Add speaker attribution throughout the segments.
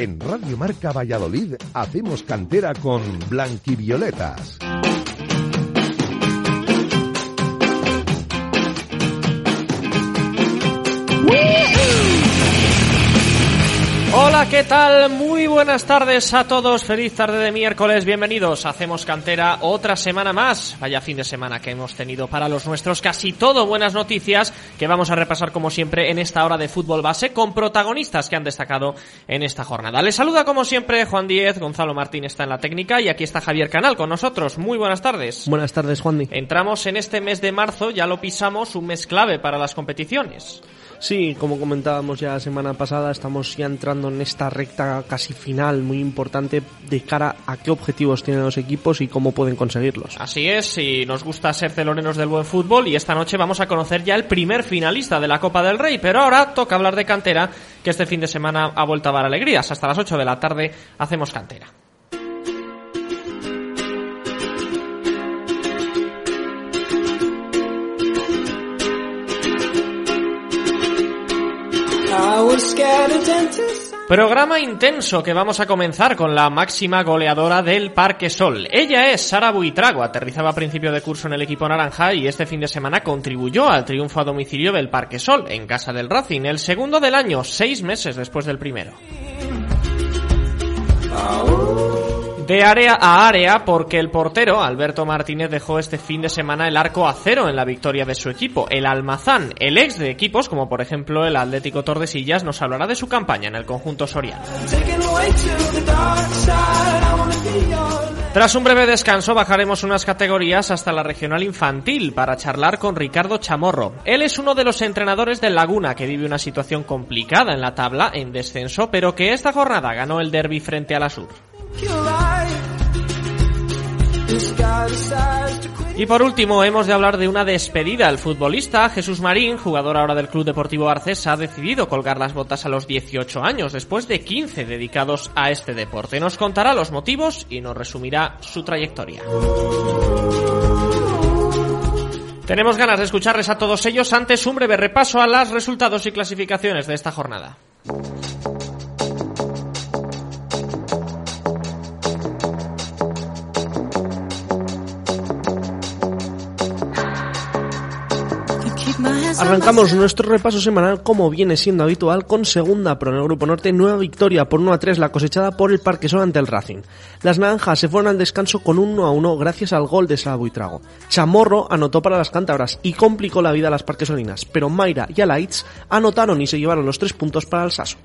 Speaker 1: En Radio Marca Valladolid hacemos cantera con Blanquivioletas.
Speaker 2: Hola, ¿qué tal? Buenas tardes a todos. Feliz tarde de miércoles. Bienvenidos. Hacemos cantera otra semana más. Vaya fin de semana que hemos tenido para los nuestros. Casi todo buenas noticias que vamos a repasar como siempre en esta hora de fútbol base con protagonistas que han destacado en esta jornada. Les saluda como siempre Juan Díez. Gonzalo Martín está en la técnica y aquí está Javier Canal con nosotros. Muy buenas tardes.
Speaker 3: Buenas tardes, Juan Díez.
Speaker 2: Entramos en este mes de marzo. Ya lo pisamos. Un mes clave para las competiciones.
Speaker 3: Sí, como comentábamos ya la semana pasada, estamos ya entrando en esta recta casi final muy importante de cara a qué objetivos tienen los equipos y cómo pueden conseguirlos.
Speaker 2: Así es, y nos gusta ser teloneros del buen fútbol y esta noche vamos a conocer ya el primer finalista de la Copa del Rey, pero ahora toca hablar de cantera, que este fin de semana ha vuelto a dar alegrías. Hasta las 8 de la tarde hacemos cantera. Programa intenso que vamos a comenzar con la máxima goleadora del Parque Sol. Ella es Sara Buitrago, aterrizaba a principio de curso en el equipo naranja y este fin de semana contribuyó al triunfo a domicilio del Parque Sol, en casa del Racing, el segundo del año, seis meses después del primero. De área a área porque el portero Alberto Martínez dejó este fin de semana el arco a cero en la victoria de su equipo. El Almazán, el ex de equipos como por ejemplo el Atlético Tordesillas, nos hablará de su campaña en el conjunto soriano. Tras un breve descanso bajaremos unas categorías hasta la regional infantil para charlar con Ricardo Chamorro. Él es uno de los entrenadores del Laguna que vive una situación complicada en la tabla en descenso, pero que esta jornada ganó el derby frente a la Sur. Y por último, hemos de hablar de una despedida. El futbolista Jesús Marín, jugador ahora del Club Deportivo Arces, ha decidido colgar las botas a los 18 años, después de 15 dedicados a este deporte. Nos contará los motivos y nos resumirá su trayectoria. Tenemos ganas de escucharles a todos ellos. Antes, un breve repaso a los resultados y clasificaciones de esta jornada.
Speaker 3: Arrancamos nuestro repaso semanal como viene siendo habitual con segunda pro en el Grupo Norte, nueva victoria por 1 a 3 la cosechada por el Parque Sol ante el Racing. Las naranjas se fueron al descanso con 1 a 1 gracias al gol de Sala Trago. Chamorro anotó para las cántabras y complicó la vida a las parquesolinas, pero Mayra y Alaitz anotaron y se llevaron los tres puntos para el Saso.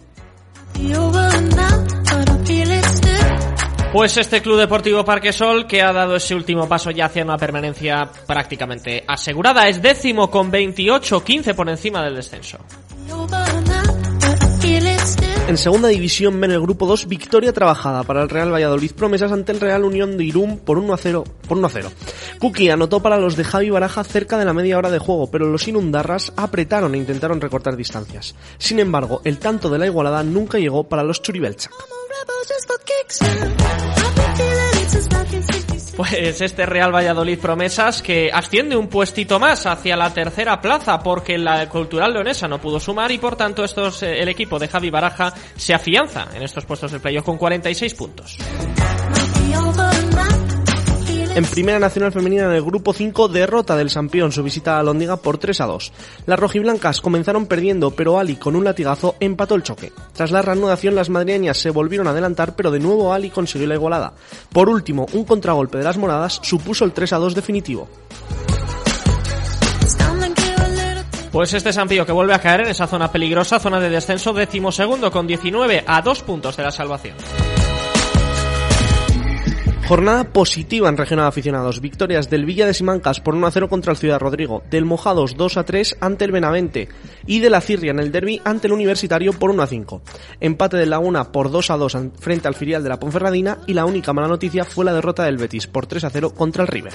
Speaker 2: Pues este Club Deportivo Parquesol, que ha dado ese último paso ya hacia una permanencia prácticamente asegurada, es décimo con 28, 15 por encima del descenso.
Speaker 3: En segunda división en el grupo 2, victoria trabajada para el Real Valladolid Promesas ante el Real Unión de Irún por 1 a 0. Por 1 a 0. Cookie anotó para los de Javi Baraja cerca de la media hora de juego, pero los inundarras apretaron e intentaron recortar distancias. Sin embargo, el tanto de la igualada nunca llegó para los Churibelchak.
Speaker 2: Pues este Real Valladolid Promesas que asciende un puestito más hacia la tercera plaza porque la Cultural Leonesa no pudo sumar y por tanto estos, eh, el equipo de Javi Baraja se afianza en estos puestos de playoff con 46 puntos.
Speaker 3: En Primera Nacional Femenina en el Grupo 5, derrota del Sampión su visita a Londriga por 3 a 2. Las rojiblancas comenzaron perdiendo, pero Ali con un latigazo empató el choque. Tras la reanudación, las madrileñas se volvieron a adelantar, pero de nuevo Ali consiguió la igualada. Por último, un contragolpe de las moradas supuso el 3 a 2 definitivo.
Speaker 2: Pues este Sampío que vuelve a caer en esa zona peligrosa, zona de descenso, decimosegundo con 19 a 2 puntos de la salvación.
Speaker 3: Jornada positiva en regional aficionados. Victorias del Villa de Simancas por 1 a 0 contra el Ciudad Rodrigo. Del Mojados 2 a 3 ante el Benavente. Y de la Cirria en el derby ante el Universitario por 1 a 5. Empate del Laguna por 2 a 2 frente al filial de la Ponferradina. Y la única mala noticia fue la derrota del Betis por 3 a 0 contra el River.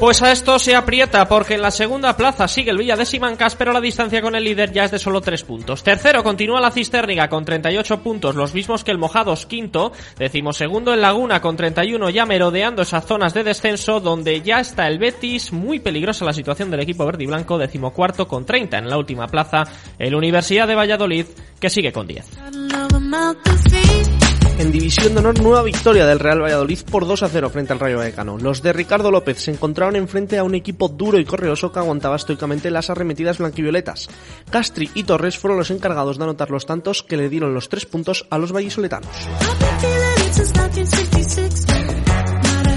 Speaker 2: Pues a esto se aprieta porque en la segunda plaza sigue el Villa de Simancas, pero la distancia con el líder ya es de solo 3 puntos. Tercero continúa la Cisterniga con 38 puntos, los mismos que el Mojados quinto. Decimosegundo el Laguna con 31 ya merodeando esas zonas de descenso donde ya está el Betis. Muy peligrosa la situación del equipo verde y blanco. Decimocuarto con 30 en la última plaza. El Universidad de Valladolid que sigue con 10.
Speaker 3: En División de Honor, nueva victoria del Real Valladolid por 2 a 0 frente al Rayo Vallecano. Los de Ricardo López se encontraron enfrente a un equipo duro y correoso que aguantaba estoicamente las arremetidas blanquivioletas. Castri y Torres fueron los encargados de anotar los tantos que le dieron los tres puntos a los vallisoletanos.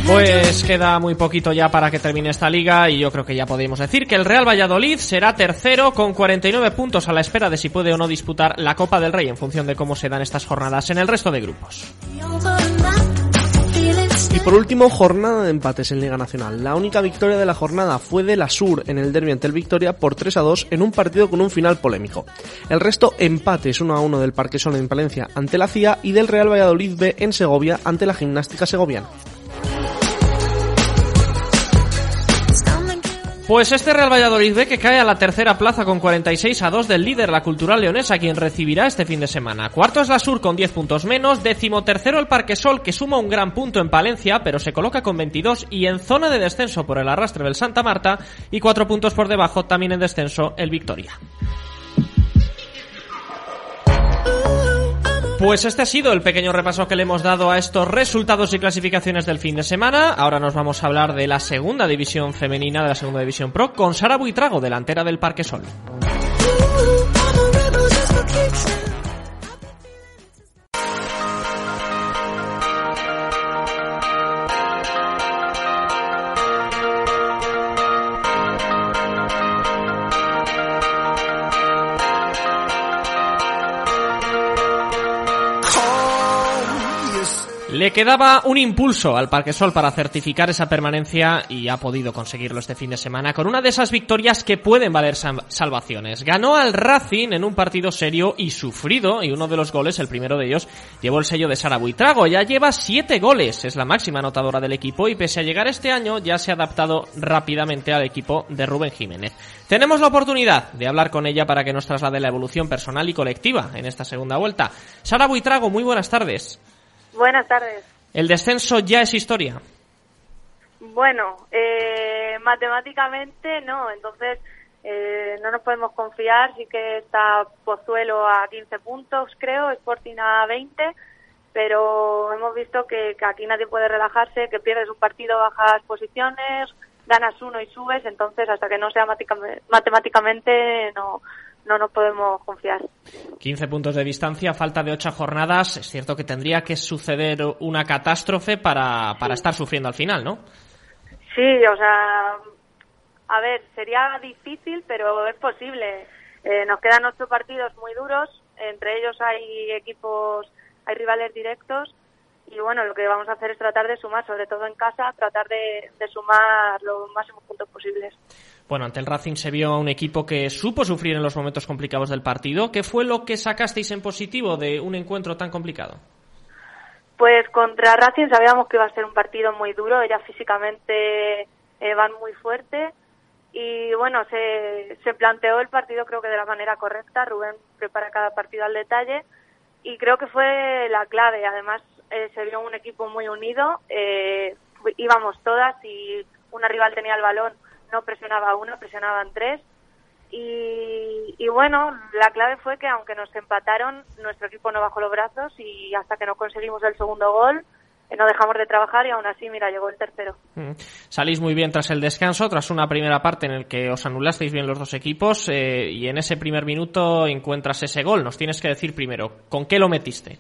Speaker 2: Pues queda muy poquito ya para que termine esta liga y yo creo que ya podemos decir que el Real Valladolid será tercero con 49 puntos a la espera de si puede o no disputar la Copa del Rey en función de cómo se dan estas jornadas en el resto de grupos.
Speaker 3: Y por último, jornada de empates en Liga Nacional. La única victoria de la jornada fue de la Sur en el derbi ante el Victoria por 3 a 2 en un partido con un final polémico. El resto empates 1 a 1 del Parque Sol en Palencia ante la CIA y del Real Valladolid B en Segovia ante la Gimnástica Segoviana.
Speaker 2: Pues este Real Valladolid ve que cae a la tercera plaza con 46 a 2 del líder, la Cultural Leonesa, quien recibirá este fin de semana. Cuarto es la Sur con 10 puntos menos, décimo tercero el Parque Sol, que suma un gran punto en Palencia, pero se coloca con 22 y en zona de descenso por el arrastre del Santa Marta, y cuatro puntos por debajo también en descenso el Victoria. Pues este ha sido el pequeño repaso que le hemos dado a estos resultados y clasificaciones del fin de semana. Ahora nos vamos a hablar de la segunda división femenina de la segunda división pro con Sara Buitrago, delantera del Parque Sol. Le quedaba un impulso al Parquesol para certificar esa permanencia y ha podido conseguirlo este fin de semana con una de esas victorias que pueden valer salvaciones. Ganó al Racing en un partido serio y sufrido y uno de los goles, el primero de ellos, llevó el sello de Sara Buitrago. Ya lleva siete goles, es la máxima anotadora del equipo y pese a llegar este año ya se ha adaptado rápidamente al equipo de Rubén Jiménez. Tenemos la oportunidad de hablar con ella para que nos traslade la evolución personal y colectiva en esta segunda vuelta. Sara Buitrago, muy buenas tardes.
Speaker 4: Buenas tardes.
Speaker 2: ¿El descenso ya es historia?
Speaker 4: Bueno, eh, matemáticamente no, entonces eh, no nos podemos confiar, sí que está Pozuelo a 15 puntos creo, Sporting a 20, pero hemos visto que, que aquí nadie puede relajarse, que pierdes un partido, bajas posiciones, ganas uno y subes, entonces hasta que no sea matemáticamente no, no nos podemos confiar.
Speaker 2: 15 puntos de distancia, falta de 8 jornadas. Es cierto que tendría que suceder una catástrofe para, para estar sufriendo al final, ¿no?
Speaker 4: Sí, o sea, a ver, sería difícil, pero es posible. Eh, nos quedan ocho partidos muy duros, entre ellos hay equipos, hay rivales directos y bueno, lo que vamos a hacer es tratar de sumar, sobre todo en casa, tratar de, de sumar los máximos puntos posibles.
Speaker 2: Bueno, ante el Racing se vio a un equipo que supo sufrir en los momentos complicados del partido. ¿Qué fue lo que sacasteis en positivo de un encuentro tan complicado?
Speaker 4: Pues contra Racing sabíamos que iba a ser un partido muy duro. Ellas físicamente eh, van muy fuerte. Y bueno, se, se planteó el partido creo que de la manera correcta. Rubén prepara cada partido al detalle. Y creo que fue la clave. Además, eh, se vio un equipo muy unido. Eh, íbamos todas y una rival tenía el balón no presionaba uno, presionaban tres. Y, y, bueno, la clave fue que aunque nos empataron, nuestro equipo no bajó los brazos y hasta que no conseguimos el segundo gol, eh, no dejamos de trabajar y aún así, mira, llegó el tercero.
Speaker 2: Mm. Salís muy bien tras el descanso, tras una primera parte en la que os anulasteis bien los dos equipos eh, y en ese primer minuto encuentras ese gol. Nos tienes que decir primero, ¿con qué lo metiste?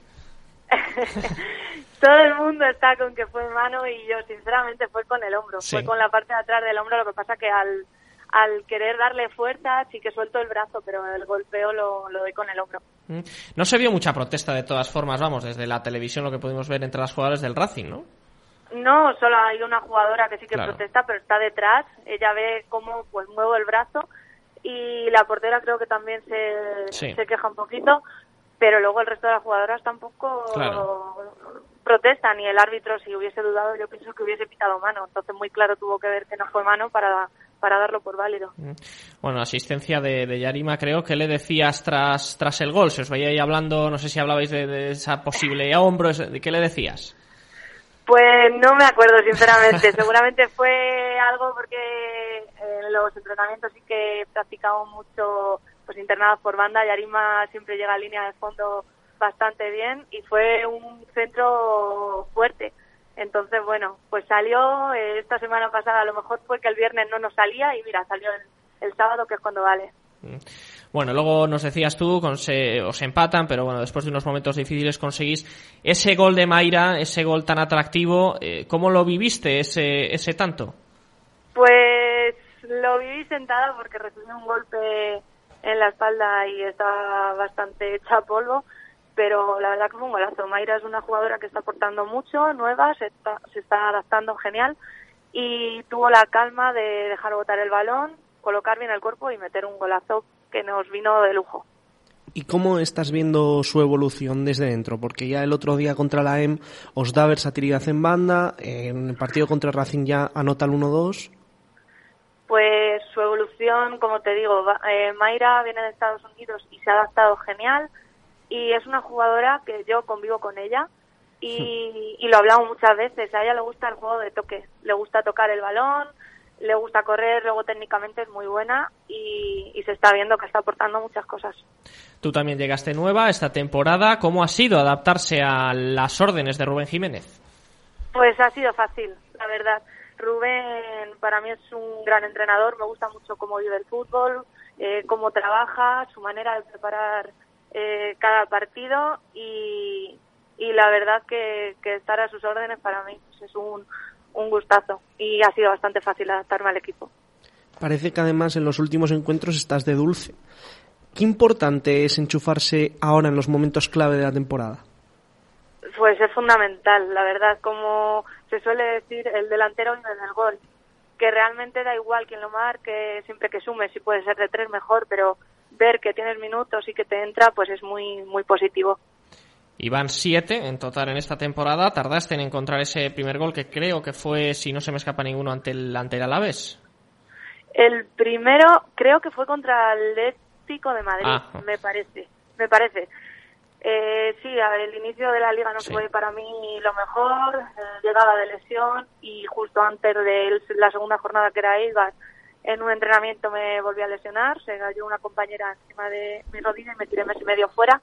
Speaker 4: todo el mundo está con que fue mano y yo sinceramente fue con el hombro, fue con la parte de atrás del hombro, lo que pasa que al, al querer darle fuerza sí que suelto el brazo, pero el golpeo lo, lo doy con el hombro.
Speaker 2: Mm. No se vio mucha protesta de todas formas, vamos, desde la televisión lo que pudimos ver entre las jugadoras del Racing, ¿no?
Speaker 4: No, solo hay una jugadora que sí que protesta, pero está detrás. Ella ve cómo pues muevo el brazo y la portera creo que también se, se queja un poquito, pero luego el resto de las jugadoras tampoco protestan y el árbitro si hubiese dudado yo pienso que hubiese pitado mano. Entonces muy claro tuvo que ver que no fue mano para para darlo por válido. Mm.
Speaker 2: Bueno, asistencia de, de, Yarima, creo que le decías tras, tras el gol, se os veía ahí hablando, no sé si hablabais de, de esa posible hombro, ¿de qué le decías?
Speaker 4: Pues no me acuerdo, sinceramente. Seguramente fue algo porque en los entrenamientos sí que practicamos mucho pues internados por banda. Yarima siempre llega a línea de fondo bastante bien y fue un centro fuerte. Entonces, bueno, pues salió eh, esta semana pasada, a lo mejor fue que el viernes no nos salía y mira, salió el, el sábado que es cuando vale. Mm.
Speaker 2: Bueno, luego nos decías tú, os empatan, pero bueno, después de unos momentos difíciles conseguís ese gol de Mayra, ese gol tan atractivo. Eh, ¿Cómo lo viviste ese, ese tanto?
Speaker 4: Pues lo viví sentada porque recibí un golpe en la espalda y estaba bastante hecha polvo, pero la verdad que fue un golazo. Mayra es una jugadora que está aportando mucho, nueva, se está, se está adaptando genial y tuvo la calma de dejar botar el balón, colocar bien el cuerpo y meter un golazo que nos vino de lujo.
Speaker 3: ¿Y cómo estás viendo su evolución desde dentro? Porque ya el otro día contra la EM os da versatilidad en banda, en el partido contra Racing ya anota el 1-2.
Speaker 4: Pues su evolución, como te digo, eh, Mayra viene de Estados Unidos y se ha adaptado genial y es una jugadora que yo convivo con ella y, y lo hablamos muchas veces. A ella le gusta el juego de toque, le gusta tocar el balón, le gusta correr, luego técnicamente es muy buena y, se está viendo que está aportando muchas cosas.
Speaker 2: Tú también llegaste nueva esta temporada. ¿Cómo ha sido adaptarse a las órdenes de Rubén Jiménez?
Speaker 4: Pues ha sido fácil, la verdad. Rubén para mí es un gran entrenador, me gusta mucho cómo vive el fútbol, eh, cómo trabaja, su manera de preparar eh, cada partido y, la verdad que, que, estar a sus órdenes para mí pues, es un, un gustazo y ha sido bastante fácil adaptarme al equipo.
Speaker 3: Parece que además en los últimos encuentros estás de dulce. ¿Qué importante es enchufarse ahora en los momentos clave de la temporada?
Speaker 4: Pues es fundamental, la verdad, como se suele decir, el delantero vive en el gol, que realmente da igual quien lo marque, siempre que sume, si puede ser de tres mejor, pero ver que tienes minutos y que te entra, pues es muy, muy positivo.
Speaker 2: Y van siete en total en esta temporada. Tardaste en encontrar ese primer gol que creo que fue, si no se me escapa ninguno, ante el, ante el Alavés.
Speaker 4: El primero creo que fue contra el Atlético de Madrid, ah. me parece. Me parece. Eh, sí, el inicio de la liga no fue para mí lo mejor, eh, llegaba de lesión y justo antes de la segunda jornada que era Eibar, en un entrenamiento me volví a lesionar, se cayó una compañera encima de mi rodilla y me tiré mes y medio fuera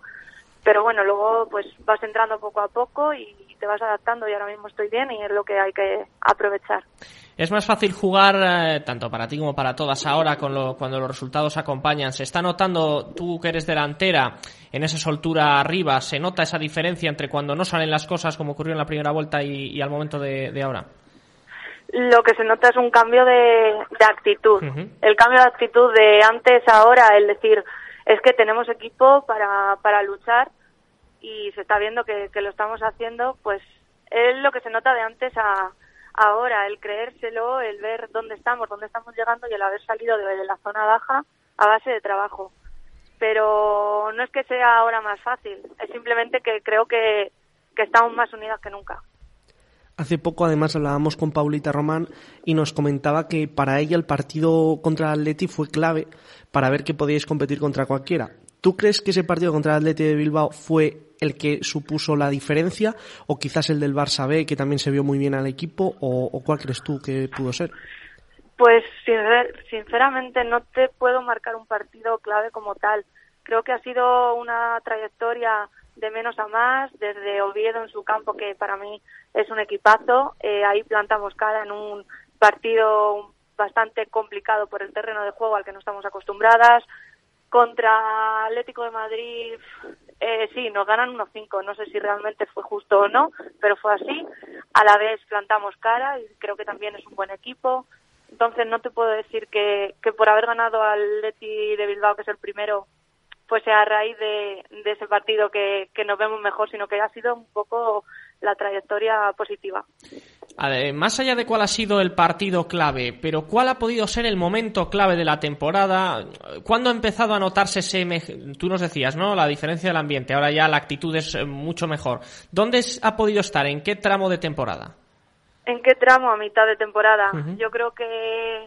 Speaker 4: pero bueno, luego pues vas entrando poco a poco y te vas adaptando y ahora mismo estoy bien y es lo que hay que aprovechar.
Speaker 2: Es más fácil jugar eh, tanto para ti como para todas ahora con lo, cuando los resultados acompañan. ¿Se está notando tú que eres delantera en esa soltura arriba? ¿Se nota esa diferencia entre cuando no salen las cosas como ocurrió en la primera vuelta y, al momento de, ahora?
Speaker 4: Lo que se nota es un cambio de, actitud. El cambio de actitud de antes a ahora, el decir, es que tenemos equipo para, para luchar y se está viendo que, lo estamos haciendo, pues es lo que se nota de antes a ahora, el creérselo, el ver dónde estamos, dónde estamos llegando y el haber salido de, la zona baja a base de trabajo. Pero no es que sea ahora más fácil, es simplemente que creo que, que estamos más unidas que nunca.
Speaker 3: Hace poco además hablábamos con Paulita Román y nos comentaba que para ella el partido contra el Atleti fue clave para ver que podíais competir contra cualquiera. ¿Tú crees que ese partido contra el Atleti de Bilbao fue el que supuso la diferencia o quizás el del Barça B que también se vio muy bien al equipo o, cuál crees tú que pudo ser?
Speaker 4: Pues sinceramente no te puedo marcar un partido clave como tal. Creo que ha sido una trayectoria de menos a más, desde Oviedo en su campo, que para mí es un equipazo. Eh, ahí plantamos cara en un partido bastante complicado por el terreno de juego al que no estamos acostumbradas. Contra Atlético de Madrid, eh, sí, nos ganan unos cinco. No sé si realmente fue justo o no, pero fue así. A la vez plantamos cara y creo que también es un buen equipo. Entonces no te puedo decir que, que por haber ganado al Leti de Bilbao, que es el primero, pues sea a raíz de, de ese partido que, que nos vemos mejor, sino que ha sido un poco la trayectoria positiva.
Speaker 2: más allá de cuál ha sido el partido clave, pero cuál ha podido ser el momento clave de la temporada, ¿cuándo ha empezado a notarse ese, tú nos decías, ¿no? La diferencia del ambiente, ahora ya la actitud es eh, mucho mejor. ¿Dónde ha podido estar? ¿En qué tramo de temporada?
Speaker 4: ¿En qué tramo? A mitad de temporada. Yo creo que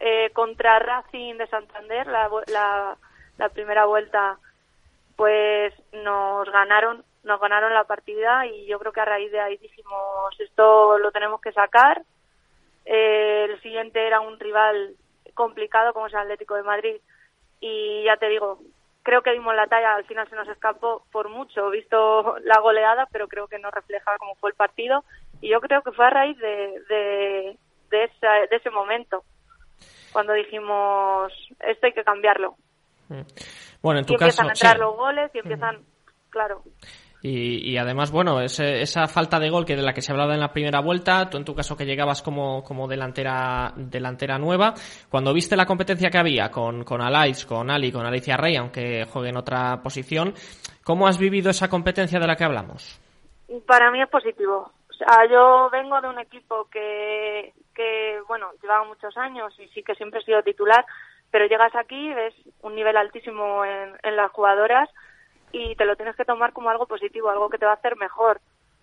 Speaker 4: eh, contra Racing de Santander, la, la, la primera vuelta, pues nos ganaron nos ganaron la partida y yo creo que a raíz de ahí dijimos esto lo tenemos que sacar. Eh, el siguiente era un rival complicado como es el Atlético de Madrid y ya te digo, creo que dimos la talla, al final se nos escapó por mucho, visto la goleada, pero creo que no refleja cómo fue el partido y yo creo que fue a raíz de, de, de, de ese momento cuando dijimos esto hay que cambiarlo.
Speaker 2: Mm. Bueno, en tu
Speaker 4: y
Speaker 2: caso,
Speaker 4: empiezan a entrar los goles y empiezan, claro.
Speaker 2: Y, además, bueno, esa falta de gol que de la que se hablaba en la primera vuelta, tú en tu caso que llegabas como, como delantera, delantera nueva, cuando viste la competencia que había con, con Alais, con Ali, con Alicia Rey, aunque juegue en otra posición, ¿cómo has vivido esa competencia de la que hablamos?
Speaker 4: Para mí es positivo. O sea, yo vengo de un equipo que, que, bueno, llevaba muchos años y sí que siempre he sido titular, pero llegas aquí, ves un nivel altísimo en las jugadoras, y te lo tienes que tomar como algo positivo, algo que te va a hacer mejor.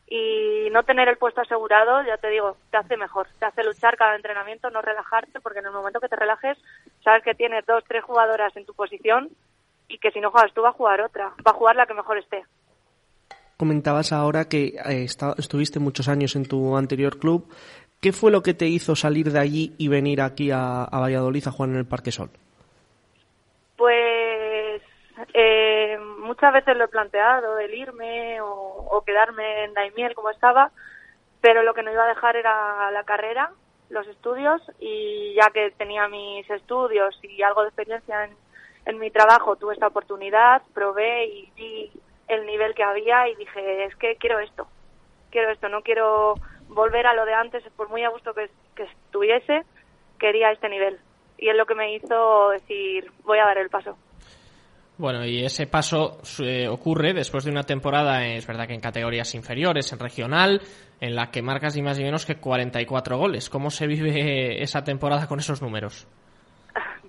Speaker 4: Y no tener el puesto asegurado, ya te digo, te hace mejor, te hace luchar cada entrenamiento, no relajarte, porque en el momento que te relajes, sabes que tienes dos, tres jugadoras en tu posición y que si no juegas tú va a jugar otra, va a jugar la que mejor esté.
Speaker 3: Comentabas ahora que eh, estuviste muchos años en tu anterior club. ¿Qué fue lo que te hizo salir de allí y venir aquí a, a Valladolid a jugar en el Parque Sol?
Speaker 4: Pues eh, muchas veces lo he planteado, el irme o, quedarme en Daimiel como estaba, pero lo que no iba a dejar era la carrera, los estudios, y ya que tenía mis estudios y algo de experiencia en, mi trabajo, tuve esta oportunidad, probé y vi el nivel que había y dije, es que quiero esto, quiero esto, no quiero volver a lo de antes, por muy a gusto que, que estuviese, quería este nivel. Y es lo que me hizo decir, voy a dar el paso.
Speaker 2: Bueno, y ese paso eh, ocurre después de una temporada, es verdad que en categorías inferiores, en regional, en la que marcas ni más ni menos que 44 goles. ¿Cómo se vive esa temporada con esos números?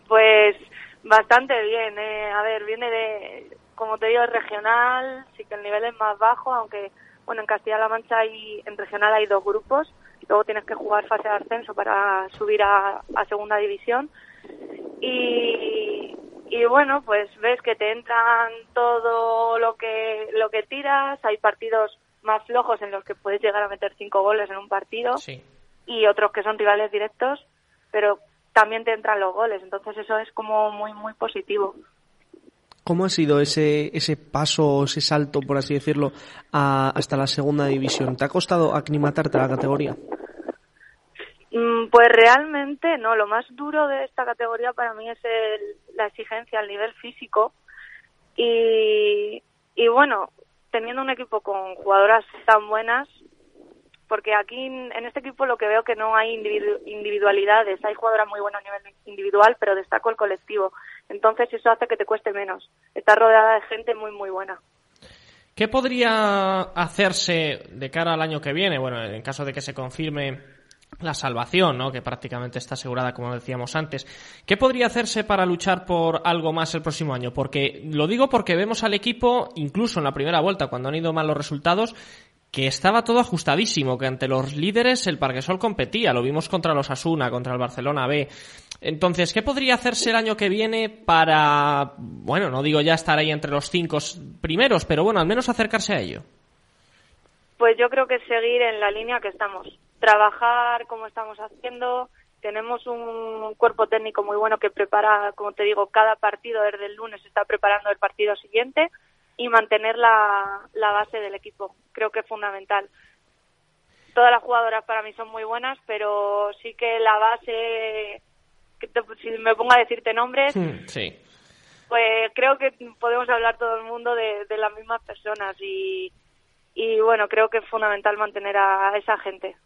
Speaker 4: Pues bastante bien. Eh. A ver, viene de, como te digo, regional, sí que el nivel es más bajo, aunque, bueno, en Castilla-La Mancha hay, en regional hay dos grupos, y luego tienes que jugar fase de ascenso para subir a, a segunda división. Y, y bueno, pues ves que te entran todo lo que lo que tiras, hay partidos más flojos en los que puedes llegar a meter cinco goles en un partido y otros que son rivales directos, pero también te entran los goles, entonces eso es como muy muy positivo.
Speaker 3: ¿Cómo ha sido ese, ese paso, ese salto, por así decirlo, hasta la segunda división? ¿Te ha costado aclimatarte a la categoría?
Speaker 4: Mm, pues realmente no, lo más duro de esta categoría para mí es la exigencia al nivel físico y, y bueno, teniendo un equipo con jugadoras tan buenas, porque aquí en este equipo lo que veo que no hay individualidades, hay jugadoras muy buenas a nivel individual, pero destaco el colectivo. Entonces eso hace que te cueste menos. Estar rodeada de gente muy, muy buena.
Speaker 2: ¿Qué podría hacerse de cara al año que viene? Bueno, en caso de que se confirme la salvación, ¿no? que prácticamente está asegurada, como decíamos antes. ¿Qué podría hacerse para luchar por algo más el próximo año? Porque lo digo porque vemos al equipo, incluso en la primera vuelta, cuando han ido mal los resultados, que estaba todo ajustadísimo, que ante los líderes el Parquesol competía, lo vimos contra los Asuna, contra el Barcelona B. Entonces, ¿qué podría hacerse el año que viene para, bueno, no digo ya estar ahí entre los cinco primeros, pero bueno, al menos acercarse a ello?
Speaker 4: Pues yo creo que seguir en la línea que estamos trabajar como estamos haciendo. Tenemos un cuerpo técnico muy bueno que prepara, como te digo, cada partido desde el lunes está preparando el partido siguiente y mantener la, la base del equipo. Creo que es fundamental. Todas las jugadoras para mí son muy buenas, pero sí que la base, que si me pongo a decirte nombres,
Speaker 2: sí.
Speaker 4: pues creo que podemos hablar todo el mundo de, de las mismas personas y, y bueno, creo que es fundamental mantener a esa gente.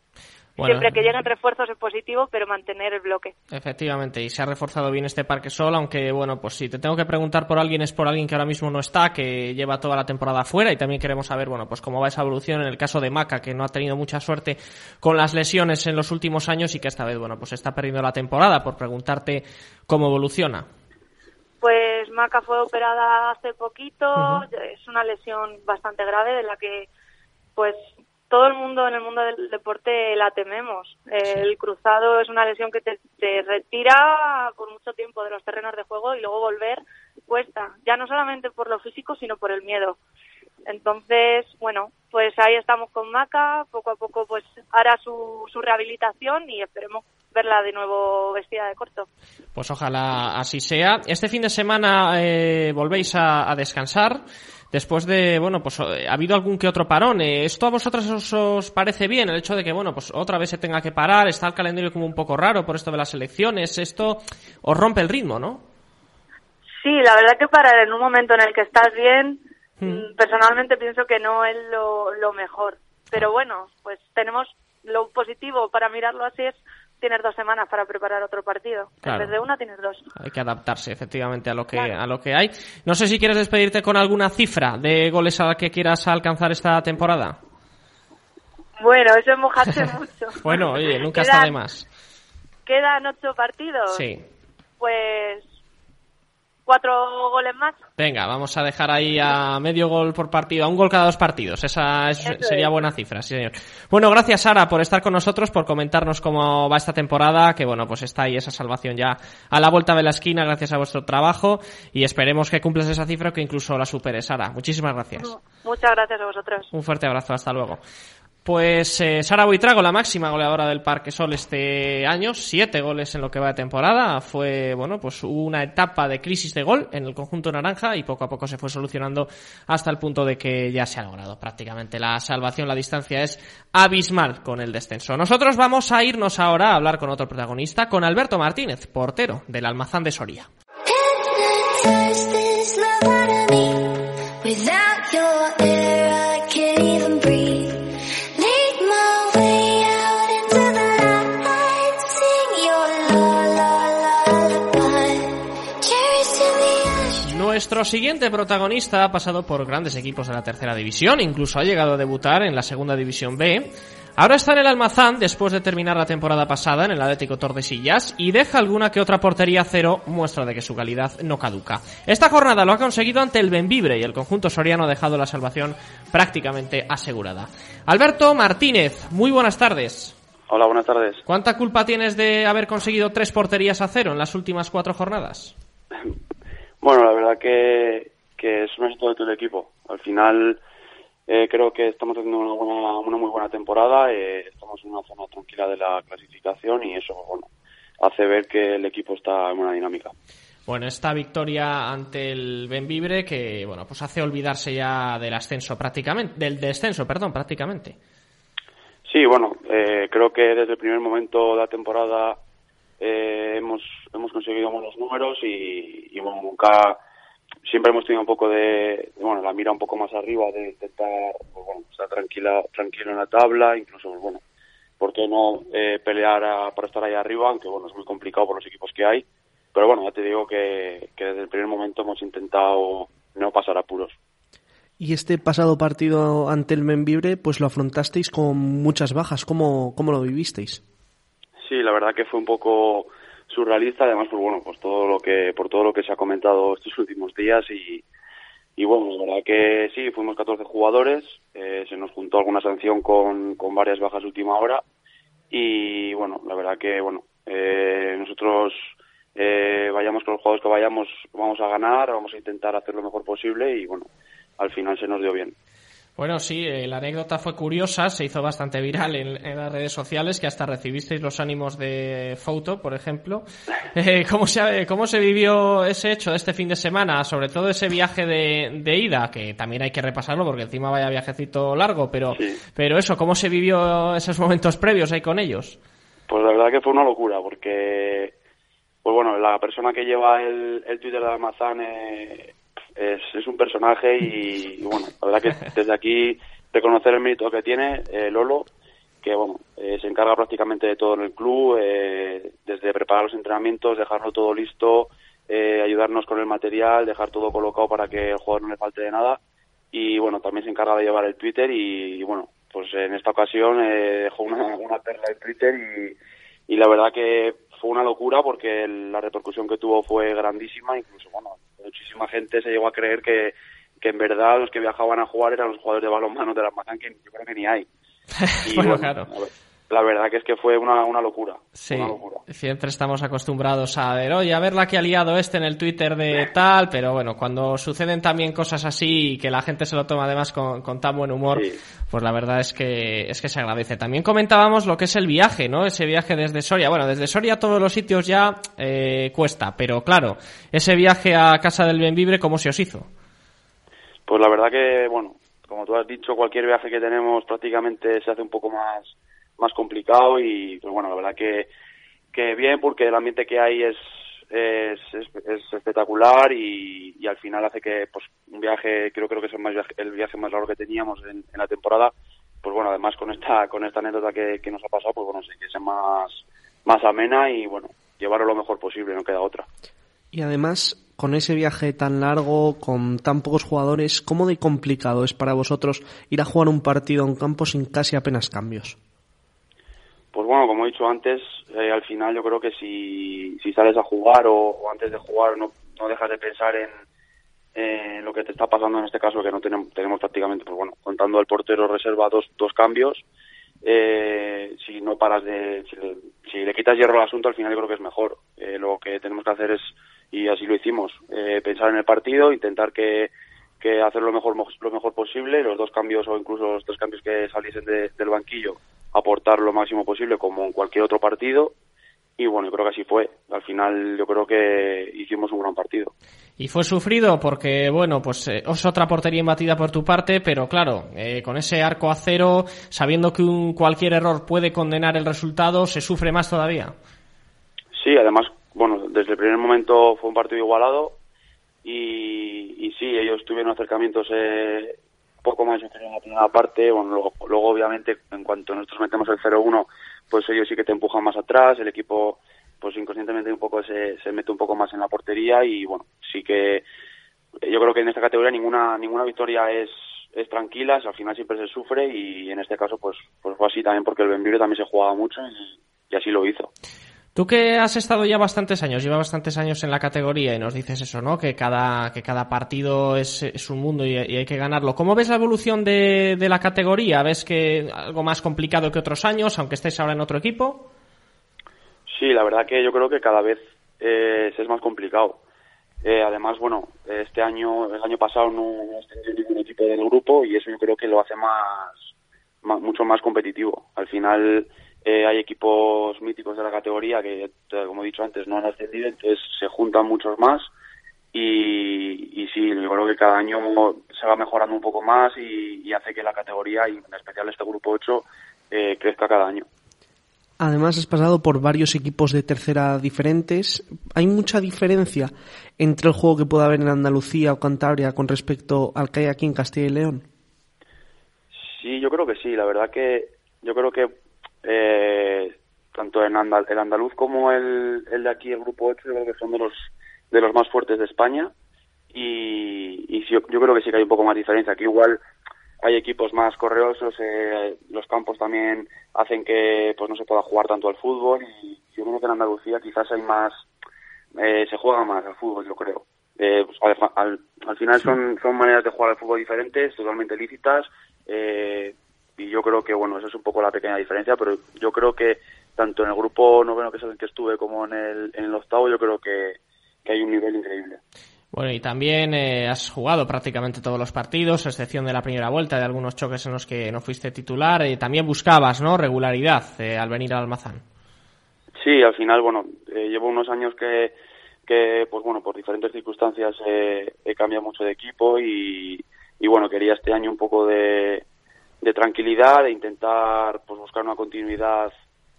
Speaker 4: Siempre que lleguen refuerzos es positivo, pero mantener el bloque.
Speaker 2: Efectivamente, y se ha reforzado bien este Parque Sol, aunque bueno, pues si te tengo que preguntar por alguien es por alguien que ahora mismo no está, que lleva toda la temporada fuera y también queremos saber, bueno, pues cómo va esa evolución en el caso de Maca, que no ha tenido mucha suerte con las lesiones en los últimos años y que esta vez, bueno, pues está perdiendo la temporada, por preguntarte cómo evoluciona.
Speaker 4: Pues Maca fue operada hace poquito, es una lesión bastante grave de la que pues todo el mundo en el mundo del deporte la tememos. El cruzado es una lesión que te, retira por mucho tiempo de los terrenos de juego y luego volver cuesta, ya no solamente por lo físico, sino por el miedo. Entonces, bueno, pues ahí estamos con Maca, poco a poco pues hará su, su rehabilitación y esperemos verla de nuevo vestida de corto.
Speaker 2: Pues ojalá así sea. Este fin de semana eh, volvéis a, descansar. Después de, bueno, pues eh, ha habido algún que otro parón. Eh, ¿Esto a vosotros os, parece bien? El hecho de que, bueno, pues otra vez se tenga que parar, está el calendario como un poco raro por esto de las elecciones. Esto os rompe el ritmo, ¿no?
Speaker 4: Sí, la verdad que parar en un momento en el que estás bien, hmm. mm, personalmente pienso que no es lo, lo mejor. Pero ah. bueno, pues tenemos lo positivo para mirarlo así es tienes dos semanas para preparar otro partido. En vez de una tienes dos.
Speaker 2: Hay que adaptarse efectivamente a lo que a lo que hay. No sé si quieres despedirte con alguna cifra de goles a la que quieras alcanzar esta temporada.
Speaker 4: Bueno, eso es mojarse mucho.
Speaker 2: bueno, oye, nunca está de más.
Speaker 4: Quedan ocho partidos.
Speaker 2: Sí.
Speaker 4: Pues cuatro goles más.
Speaker 2: Venga, vamos a dejar ahí a medio gol por partido, a un gol cada dos partidos. Esa sería buena cifra, sí señor. Bueno, gracias Sara por estar con nosotros, por comentarnos cómo va esta temporada, que bueno, pues está ahí esa salvación ya a la vuelta de la esquina gracias a vuestro trabajo y esperemos que cumplas esa cifra que incluso la superes, Sara. Muchísimas gracias.
Speaker 4: Muchas gracias a vosotros.
Speaker 2: Un fuerte abrazo, hasta luego. Pues eh, Sara Buitrago, la máxima goleadora del Parque Sol este año, siete goles en lo que va de temporada. Fue, bueno, pues una etapa de crisis de gol en el conjunto naranja y poco a poco se fue solucionando hasta el punto de que ya se ha logrado prácticamente la salvación. La distancia es abismal con el descenso. Nosotros vamos a irnos ahora a hablar con otro protagonista, con Alberto Martínez, portero del Almazán de Soria. Nuestro siguiente protagonista ha pasado por grandes equipos de la tercera división, incluso ha llegado a debutar en la segunda división B. Ahora está en el Almazán después de terminar la temporada pasada en el Atlético Tordesillas y deja alguna que otra portería cero, muestra de que su calidad no caduca. Esta jornada lo ha conseguido ante el Benvibre y el conjunto soriano ha dejado la salvación prácticamente asegurada. Alberto Martínez, muy buenas tardes.
Speaker 5: Hola, buenas tardes.
Speaker 2: ¿Cuánta culpa tienes de haber conseguido tres porterías a cero en las últimas cuatro jornadas?
Speaker 5: Bueno, la verdad que, que es un éxito de todo el equipo. Al final eh, creo que estamos haciendo una, buena, una muy buena temporada, eh, estamos en una zona tranquila de la clasificación y eso bueno, hace ver que el equipo está en buena dinámica.
Speaker 2: Bueno, esta victoria ante el Benvibre que bueno, pues hace olvidarse ya del ascenso prácticamente, del descenso, perdón, prácticamente.
Speaker 5: Sí, bueno, eh, creo que desde el primer momento de la temporada eh, hemos, hemos conseguido buenos números y, y, bueno, nunca, siempre hemos tenido un poco de, bueno, la mira un poco más arriba de intentar, pues bueno, estar tranquila, tranquilo en la tabla, incluso, pues bueno, ¿por qué no eh, pelear para estar ahí arriba? Aunque bueno, es muy complicado por los equipos que hay. Pero bueno, ya te digo que, desde el primer momento hemos intentado no pasar apuros.
Speaker 3: Y este pasado partido ante el Membibre, pues lo afrontasteis con muchas bajas. ¿Cómo, cómo lo vivisteis?
Speaker 5: Sí, la verdad que fue un poco surrealista, además por bueno, pues todo lo que por todo lo que se ha comentado estos últimos días y, y bueno, la verdad que sí, fuimos 14 jugadores, eh, se nos juntó alguna sanción con, con varias bajas última hora y bueno, la verdad que bueno, eh, nosotros eh, vayamos con los jugadores que vayamos, vamos a ganar, vamos a intentar hacer lo mejor posible y bueno, al final se nos dio bien.
Speaker 2: Bueno, sí, eh, la anécdota fue curiosa, se hizo bastante viral en, las redes sociales, que hasta recibisteis los ánimos de Foto, por ejemplo. Eh, ¿cómo, se, ¿Cómo se vivió ese hecho de este fin de semana? Sobre todo ese viaje de, ida, que también hay que repasarlo porque encima vaya viajecito largo, pero, pero eso, ¿cómo se vivió esos momentos previos ahí con ellos?
Speaker 5: Pues la verdad que fue una locura, porque, pues bueno, la persona que lleva el, el Twitter de Almazán eh, es, es un personaje y, bueno, la verdad que desde aquí reconocer el mérito que tiene eh, Lolo que bueno, eh, se encarga prácticamente de todo en el club, eh, desde preparar los entrenamientos, dejarlo todo listo, eh, ayudarnos con el material, dejar todo colocado para que el jugador no le falte de nada. Y bueno, también se encarga de llevar el Twitter y, bueno, pues en esta ocasión dejó una, una perla en Twitter y la verdad que fue una locura porque la repercusión que tuvo fue grandísima, incluso bueno, muchísima gente se llegó a creer que, que en verdad los que viajaban a jugar eran los jugadores de balonmano de la Mazán, que yo creo que ni hay.
Speaker 2: bueno, claro.
Speaker 5: La verdad que es que fue una, una locura.
Speaker 2: Sí, siempre estamos acostumbrados a ver, oye, a ver la que ha liado este en el Twitter de tal, pero bueno, cuando suceden también cosas así y que la gente se lo toma además con, con tan buen humor, pues la verdad es que, es que se agradece. También comentábamos lo que es el viaje, ¿no? Ese viaje desde Soria. Bueno, desde Soria a todos los sitios ya eh, cuesta, pero claro, ese viaje a casa del Benvibre, ¿cómo se os hizo?
Speaker 5: Pues la verdad que, bueno, como tú has dicho, cualquier viaje que tenemos prácticamente se hace un poco más, más complicado y, pues bueno, la verdad que, que bien porque el ambiente que hay es, es, es, espectacular y, al final hace que pues un viaje, creo, creo que es el, más el viaje más largo que teníamos en, la temporada, pues bueno, además con esta, con esta anécdota que, que nos ha pasado, pues bueno, sí que sea más, más amena y bueno, llevarlo lo mejor posible, no queda otra.
Speaker 3: Y además, con ese viaje tan largo, con tan pocos jugadores, ¿cómo de complicado es para vosotros ir a jugar un partido a un campo sin casi apenas cambios?
Speaker 5: Pues bueno, como he dicho antes, eh, al final yo creo que si, si sales a jugar o, antes de jugar no, dejas de pensar en, en, lo que te está pasando en este caso, que no tenemos, tenemos prácticamente, pues bueno, contando al portero reserva dos, dos cambios, eh, si no paras de, si le, si le, quitas hierro al asunto, al final yo creo que es mejor. Eh, lo que tenemos que hacer es y así lo hicimos. Eh, pensar en el partido, intentar que, que hacer lo mejor, lo mejor posible, los dos cambios o incluso los tres cambios que saliesen de, del banquillo, aportar lo máximo posible como en cualquier otro partido. Y bueno, yo creo que así fue. Al final yo creo que hicimos un gran partido.
Speaker 2: Y fue sufrido porque, bueno, pues eh, es otra portería imbatida por tu parte, pero claro, eh, con ese arco a cero, sabiendo que un, cualquier error puede condenar el resultado, se sufre más todavía.
Speaker 5: Sí, además bueno, desde el primer momento fue un partido igualado y, y sí, ellos tuvieron acercamientos eh, poco más en la primera parte. Bueno, luego, obviamente, en cuanto nosotros metemos el 0-1, pues ellos sí que te empujan más atrás. El equipo, pues inconscientemente un poco se, se mete un poco más en la portería y bueno, sí que yo creo que en esta categoría ninguna ninguna victoria es es tranquila, al final siempre se sufre y en este caso pues pues fue así también porque el Benvibre también se jugaba mucho y así lo hizo.
Speaker 2: Tú que has estado ya bastantes años, lleva bastantes años en la categoría y nos dices eso, ¿no? Que cada, que cada partido es, es un mundo y, hay que ganarlo. ¿Cómo ves la evolución de, de, la categoría? ¿Ves que algo más complicado que otros años, aunque estés ahora en otro equipo?
Speaker 5: Sí, la verdad que yo creo que cada vez eh, es más complicado. Eh, además, bueno, este año, el año pasado no, no tenido ningún equipo del grupo y eso yo creo que lo hace más, más mucho más competitivo. Al final, eh, hay equipos míticos de la categoría que, como he dicho antes, no han ascendido, entonces se juntan muchos más y, y sí, yo creo que cada año se va mejorando un poco más y, hace que la categoría, y en especial este grupo 8, eh, crezca cada año.
Speaker 3: Además, has pasado por varios equipos de tercera diferentes. ¿Hay mucha diferencia entre el juego que puede haber en Andalucía o Cantabria con respecto al que hay aquí en Castilla y León?
Speaker 5: Sí, yo creo que sí. La verdad que yo creo que eh, tanto en el andaluz como el, el, de aquí, el grupo 8, yo creo que son de los, de los más fuertes de España. Y, y yo, yo, creo que sí que hay un poco más diferencia. Aquí igual hay equipos más correosos, eh, los campos también hacen que pues no se pueda jugar tanto al fútbol. Y yo creo que en Andalucía quizás hay más, eh, se juega más al fútbol, yo creo. Eh, pues, al, al, al, final son, son maneras de jugar al fútbol diferentes, totalmente lícitas. Eh, y yo creo que, bueno, esa es un poco la pequeña diferencia, pero yo creo que tanto en el grupo noveno que es el que estuve como en el, en el octavo, yo creo que, que hay un nivel increíble.
Speaker 2: Bueno, y también eh, has jugado prácticamente todos los partidos, a excepción de la primera vuelta, de algunos choques en los que no fuiste titular. y también buscabas, ¿no?, regularidad eh, al venir al Almazán.
Speaker 5: Sí, al final, bueno, eh, llevo unos años que, que, pues bueno, por diferentes circunstancias he cambiado mucho de equipo y, y, bueno, quería este año un poco de, de tranquilidad, de intentar pues buscar una continuidad,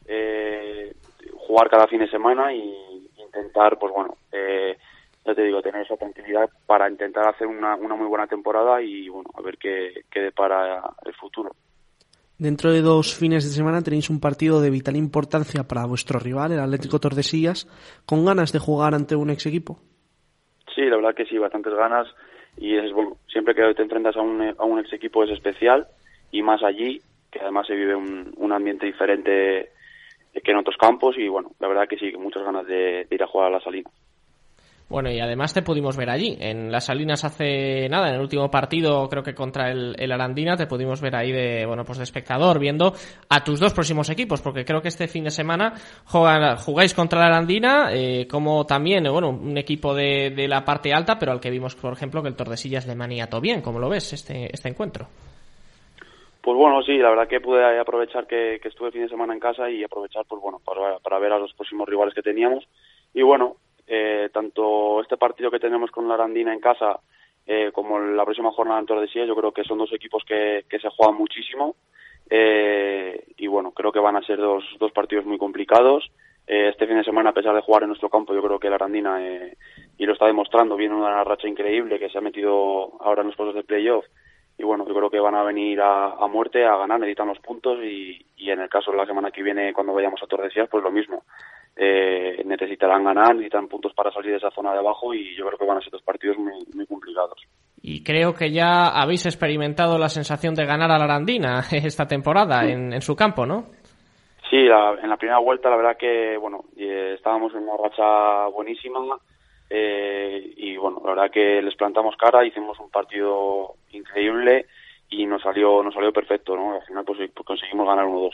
Speaker 5: eh, jugar cada fin de semana y intentar, pues bueno, eh, ya te digo, tener esa tranquilidad para intentar hacer una, una muy buena temporada y bueno, a ver qué, qué depara el futuro.
Speaker 3: Dentro de dos fines de semana tenéis un partido de vital importancia para vuestro rival, el Atlético Tordesillas, con ganas de jugar ante un ex equipo.
Speaker 5: Sí, la verdad que sí, bastantes ganas y es bueno, siempre que te enfrentas a un, a un ex equipo es especial y más allí, que además se vive un, un ambiente diferente que en otros campos y bueno, la verdad que sí, muchas ganas de, ir a jugar a la Salina.
Speaker 2: Bueno, y además te pudimos ver allí, en las Salinas hace nada, en el último partido, creo que contra el, el, Arandina, te pudimos ver ahí de, bueno, pues de espectador, viendo a tus dos próximos equipos, porque creo que este fin de semana jugáis contra el Arandina, eh, como también, bueno, un equipo de, de, la parte alta, pero al que vimos, por ejemplo, que el Tordesillas le maniató bien, ¿cómo lo ves este, este encuentro?
Speaker 5: Pues bueno, sí, la verdad que pude aprovechar que, estuve el fin de semana en casa y aprovechar, pues bueno, para, para ver a los próximos rivales que teníamos. Y bueno, eh, tanto este partido que tenemos con la Arandina en casa eh, como la próxima jornada en Tordesillas, yo creo que son dos equipos que, que se juegan muchísimo eh, y bueno, creo que van a ser dos, dos partidos muy complicados. Eh, este fin de semana, a pesar de jugar en nuestro campo, yo creo que la Arandina, eh, y lo está demostrando, viene una racha increíble que se ha metido ahora en los puestos de playoff y bueno, yo creo que van a venir a, a muerte, a ganar, necesitan los puntos y, y, en el caso de la semana que viene cuando vayamos a Tordesillas, pues lo mismo. Eh, necesitarán ganar, necesitan puntos para salir de esa zona de abajo y yo creo que van a ser dos partidos muy, muy complicados.
Speaker 2: Y creo que ya habéis experimentado la sensación de ganar a la Arandina esta temporada sí. en, en, su campo, ¿no?
Speaker 5: Sí, la, en la primera vuelta la verdad que, bueno, eh, estábamos en una racha buenísima, eh, y bueno, la verdad que les plantamos cara, hicimos un partido increíble y nos salió nos salió perfecto, ¿no? Al final pues, pues conseguimos ganar 1-2.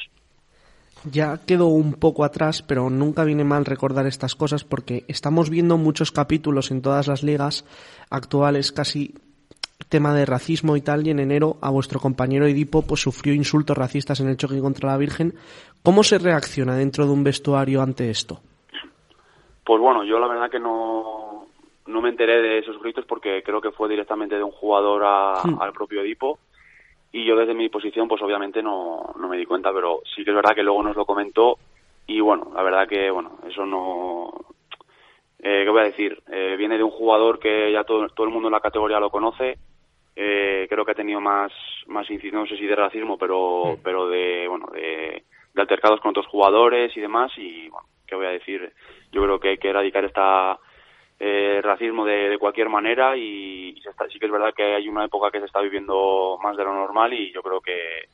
Speaker 3: Ya quedó un poco atrás, pero nunca viene mal recordar estas cosas porque estamos viendo muchos capítulos en todas las ligas actuales, casi tema de racismo y tal, y en enero a vuestro compañero Edipo pues sufrió insultos racistas en el choque contra la Virgen. ¿Cómo se reacciona dentro de un vestuario ante esto?
Speaker 5: Pues bueno, yo la verdad que no, no me enteré de esos gritos porque creo que fue directamente de un jugador a, sí. al propio Edipo y yo desde mi posición pues obviamente no, no me di cuenta, pero sí que es verdad que luego nos lo comentó y bueno, la verdad que bueno, eso no... Eh, ¿Qué voy a decir? Eh, viene de un jugador que ya todo, todo el mundo en la categoría lo conoce, eh, creo que ha tenido más, más incidencia, no sé si de racismo, pero, sí. pero de, bueno, de, de altercados con otros jugadores y demás y bueno, ¿qué voy a decir? Yo creo que hay que erradicar esta eh, racismo de, de, cualquier manera y, se está, sí que es verdad que hay una época que se está viviendo más de lo normal y yo creo que,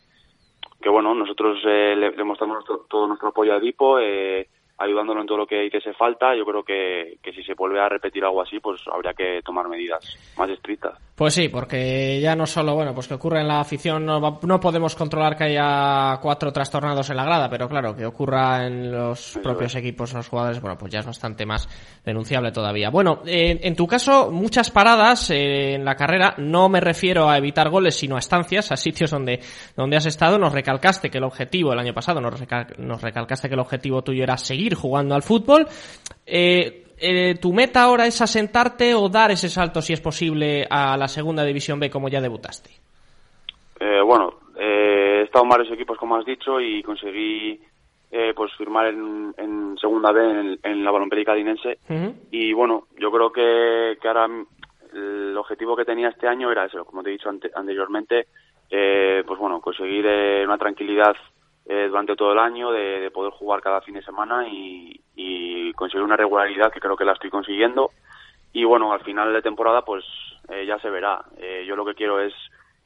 Speaker 5: que bueno, nosotros eh, le, le, mostramos nuestro, todo nuestro apoyo a Edipo, eh, ayudándolo en todo lo que hiciese falta. Yo creo que, que si se vuelve a repetir algo así, pues habría que tomar medidas más estrictas.
Speaker 2: Pues sí, porque ya no solo, bueno, pues que ocurre en la afición, no, no podemos controlar que haya cuatro trastornados en la grada, pero claro, que ocurra en los Eso propios es. equipos, en los jugadores, bueno, pues ya es bastante más denunciable todavía. Bueno, eh, en tu caso, muchas paradas eh, en la carrera, no me refiero a evitar goles, sino a estancias, a sitios donde, donde has estado, nos recalcaste que el objetivo, el año pasado, nos, recal, nos recalcaste que el objetivo tuyo era seguir jugando al fútbol. Eh, eh, ¿tu meta ahora es asentarte o dar ese salto, si es posible, a la segunda división B como ya debutaste?
Speaker 5: Eh, bueno, eh, he estado en varios equipos, como has dicho, y conseguí eh, pues firmar en, en segunda B en, en la Balompérica Dinense. Uh -huh. Y bueno, yo creo que, que ahora el objetivo que tenía este año era eso, como te he dicho ante, anteriormente, pues bueno, conseguir eh, una tranquilidad eh, durante todo el año, de, de, poder jugar cada fin de semana y, y, conseguir una regularidad que creo que la estoy consiguiendo. Y bueno, al final de temporada pues eh, ya se verá. Eh, yo lo que quiero es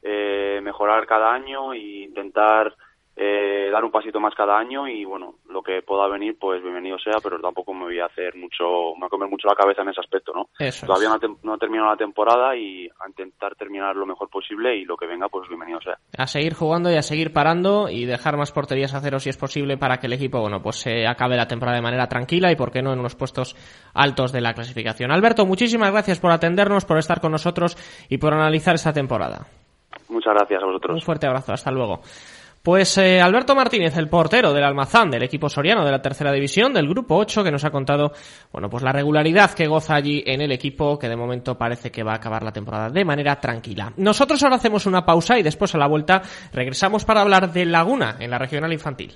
Speaker 5: eh, mejorar cada año e intentar eh, dar un pasito más cada año y bueno, lo que pueda venir, pues bienvenido sea, pero tampoco me voy a hacer mucho, me voy a comer mucho la cabeza en ese aspecto, ¿no?
Speaker 2: Eso
Speaker 5: Todavía no, no he terminado la temporada y a intentar terminar lo mejor posible y lo que venga, pues bienvenido sea.
Speaker 2: A seguir jugando y a seguir parando y dejar más porterías a cero si es posible para que el equipo, bueno, pues se acabe la temporada de manera tranquila y por qué no en unos puestos altos de la clasificación. Alberto, muchísimas gracias por atendernos, por estar con nosotros y por analizar esta temporada.
Speaker 5: Muchas gracias a vosotros.
Speaker 2: Un fuerte abrazo, hasta luego. Pues eh, Alberto Martínez, el portero del Almazán, del equipo soriano de la tercera división, del grupo 8, que nos ha contado, bueno, pues la regularidad que goza allí en el equipo, que de momento parece que va a acabar la temporada de manera tranquila. Nosotros ahora hacemos una pausa y después a la vuelta regresamos para hablar de Laguna, en la regional infantil.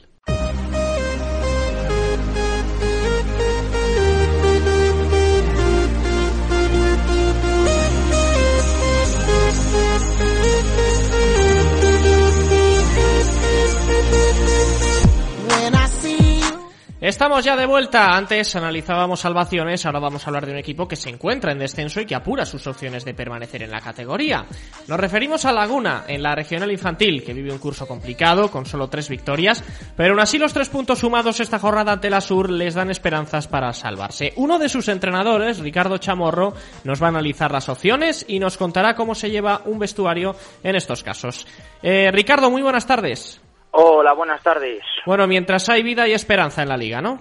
Speaker 2: Estamos ya de vuelta. Antes analizábamos salvaciones, ahora vamos a hablar de un equipo que se encuentra en descenso y que apura sus opciones de permanecer en la categoría. Nos referimos a Laguna, en la regional infantil, que vive un curso complicado, con solo tres victorias, pero aún así los tres puntos sumados esta jornada ante la Sur les dan esperanzas para salvarse. Uno de sus entrenadores, Ricardo Chamorro, nos va a analizar las opciones y nos contará cómo se lleva un vestuario en estos casos. Eh, Ricardo, muy buenas tardes.
Speaker 6: Hola, buenas tardes.
Speaker 2: Bueno, mientras hay vida y esperanza en la liga, ¿no?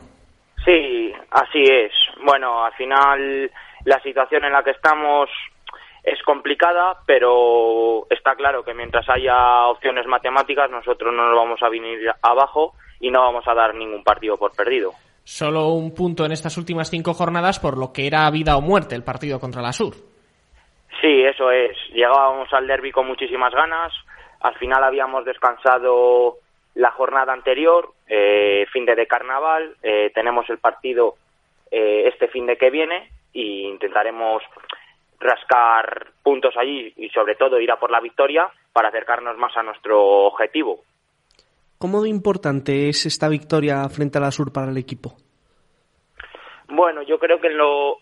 Speaker 6: Sí, así es. Bueno, al final la situación en la que estamos es complicada, pero está claro que mientras haya opciones matemáticas nosotros no nos vamos a venir abajo y no vamos a dar ningún partido por perdido.
Speaker 2: Solo un punto en estas últimas cinco jornadas por lo que era vida o muerte el partido contra la Sur.
Speaker 6: Sí, eso es. Llegábamos al derby con muchísimas ganas, al final habíamos descansado la jornada anterior, eh, fin de, de carnaval, eh, tenemos el partido eh, este fin de que viene e intentaremos rascar puntos allí y sobre todo ir a por la victoria para acercarnos más a nuestro objetivo.
Speaker 3: ¿Cómo de importante es esta victoria frente a la Sur para el equipo?
Speaker 6: Bueno, yo creo que en lo,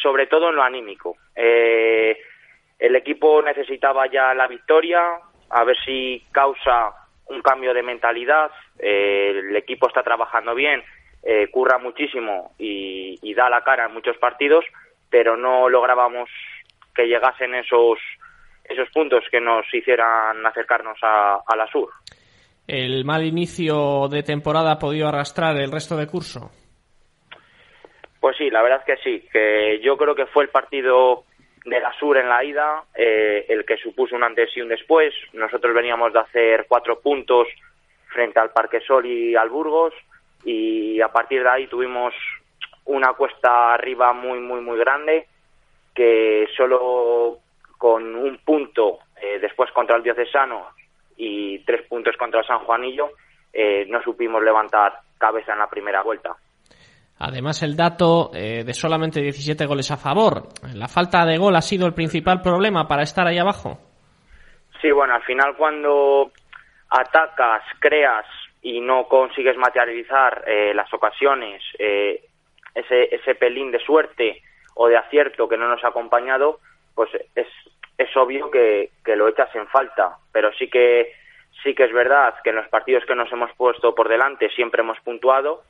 Speaker 6: sobre todo en lo anímico. el equipo necesitaba ya la victoria, a ver si causa un cambio de mentalidad. Eh, el equipo está trabajando bien, eh, curra muchísimo y, da la cara en muchos partidos, pero no lográbamos que llegasen esos esos puntos que nos hicieran acercarnos a, a la sur.
Speaker 2: ¿El mal inicio de temporada ha podido arrastrar el resto de curso?
Speaker 6: Pues sí, la verdad es que sí, que yo creo que fue el partido de la Sur en la ida, eh, el que supuso un antes y un después. Nosotros veníamos de hacer cuatro puntos frente al Parque Sol y al Burgos y a partir de ahí tuvimos una cuesta arriba muy, muy, muy grande que solo con un punto eh, después contra el Diocesano y tres puntos contra el San Juanillo eh, no supimos levantar cabeza en la primera vuelta.
Speaker 2: Además, el dato eh, de solamente 17 goles a favor. ¿La falta de gol ha sido el principal problema para estar ahí abajo?
Speaker 6: Sí, bueno, al final cuando atacas, creas y no consigues materializar eh, las ocasiones, eh, ese, ese pelín de suerte o de acierto que no nos ha acompañado, pues es, es obvio que, que lo echas en falta. Pero sí que, sí que es verdad que en los partidos que nos hemos puesto por delante siempre hemos puntuado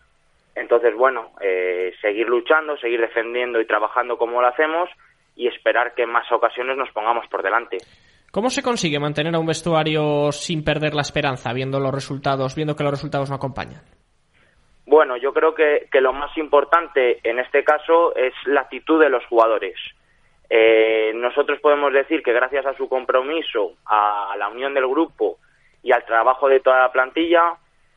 Speaker 6: entonces, bueno, eh, seguir luchando, seguir defendiendo y trabajando como lo hacemos y esperar que en más ocasiones nos pongamos por delante.
Speaker 2: ¿Cómo se consigue mantener a un vestuario sin perder la esperanza, viendo los resultados, viendo que los resultados no acompañan?
Speaker 6: Bueno, yo creo que, lo más importante en este caso es la actitud de los jugadores. Eh, nosotros podemos decir que gracias a su compromiso, a la unión del grupo y al trabajo de toda la plantilla,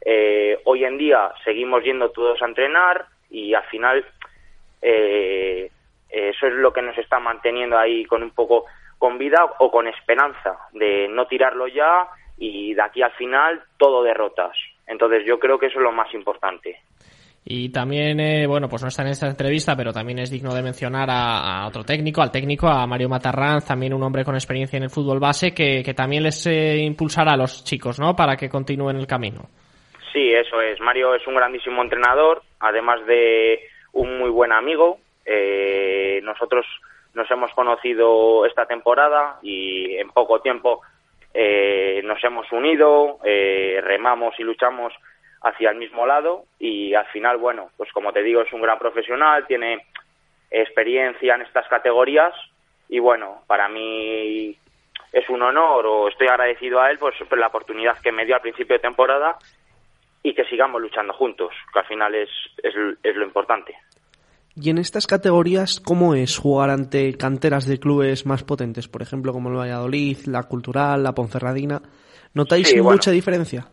Speaker 6: eh, hoy en día seguimos yendo todos a entrenar y al final eh, eso es lo que nos está manteniendo ahí con un poco con vida o con esperanza de no tirarlo ya y de aquí al final todo derrotas. Entonces yo creo que eso es lo más importante.
Speaker 2: Y también, eh, bueno, pues no está en esta entrevista, pero también es digno de mencionar a, otro técnico, al técnico, a Mario Matarranz, también un hombre con experiencia en el fútbol base, que, que también les impulsará a los chicos, ¿no? Para que continúen el camino.
Speaker 6: Sí, eso es. Mario es un grandísimo entrenador, además de un muy buen amigo. Eh, nosotros nos hemos conocido esta temporada y en poco tiempo eh, nos hemos unido, eh, remamos y luchamos hacia el mismo lado y al final, bueno, pues como te digo, es un gran profesional, tiene experiencia en estas categorías y bueno, para mí es un honor o estoy agradecido a él pues por la oportunidad que me dio al principio de temporada y que sigamos luchando juntos, que al final es, es, lo importante.
Speaker 3: Y en estas categorías, ¿cómo es jugar ante canteras de clubes más potentes? Por ejemplo, como el Valladolid, la Cultural, la Ponferradina. ¿Notáis mucha diferencia?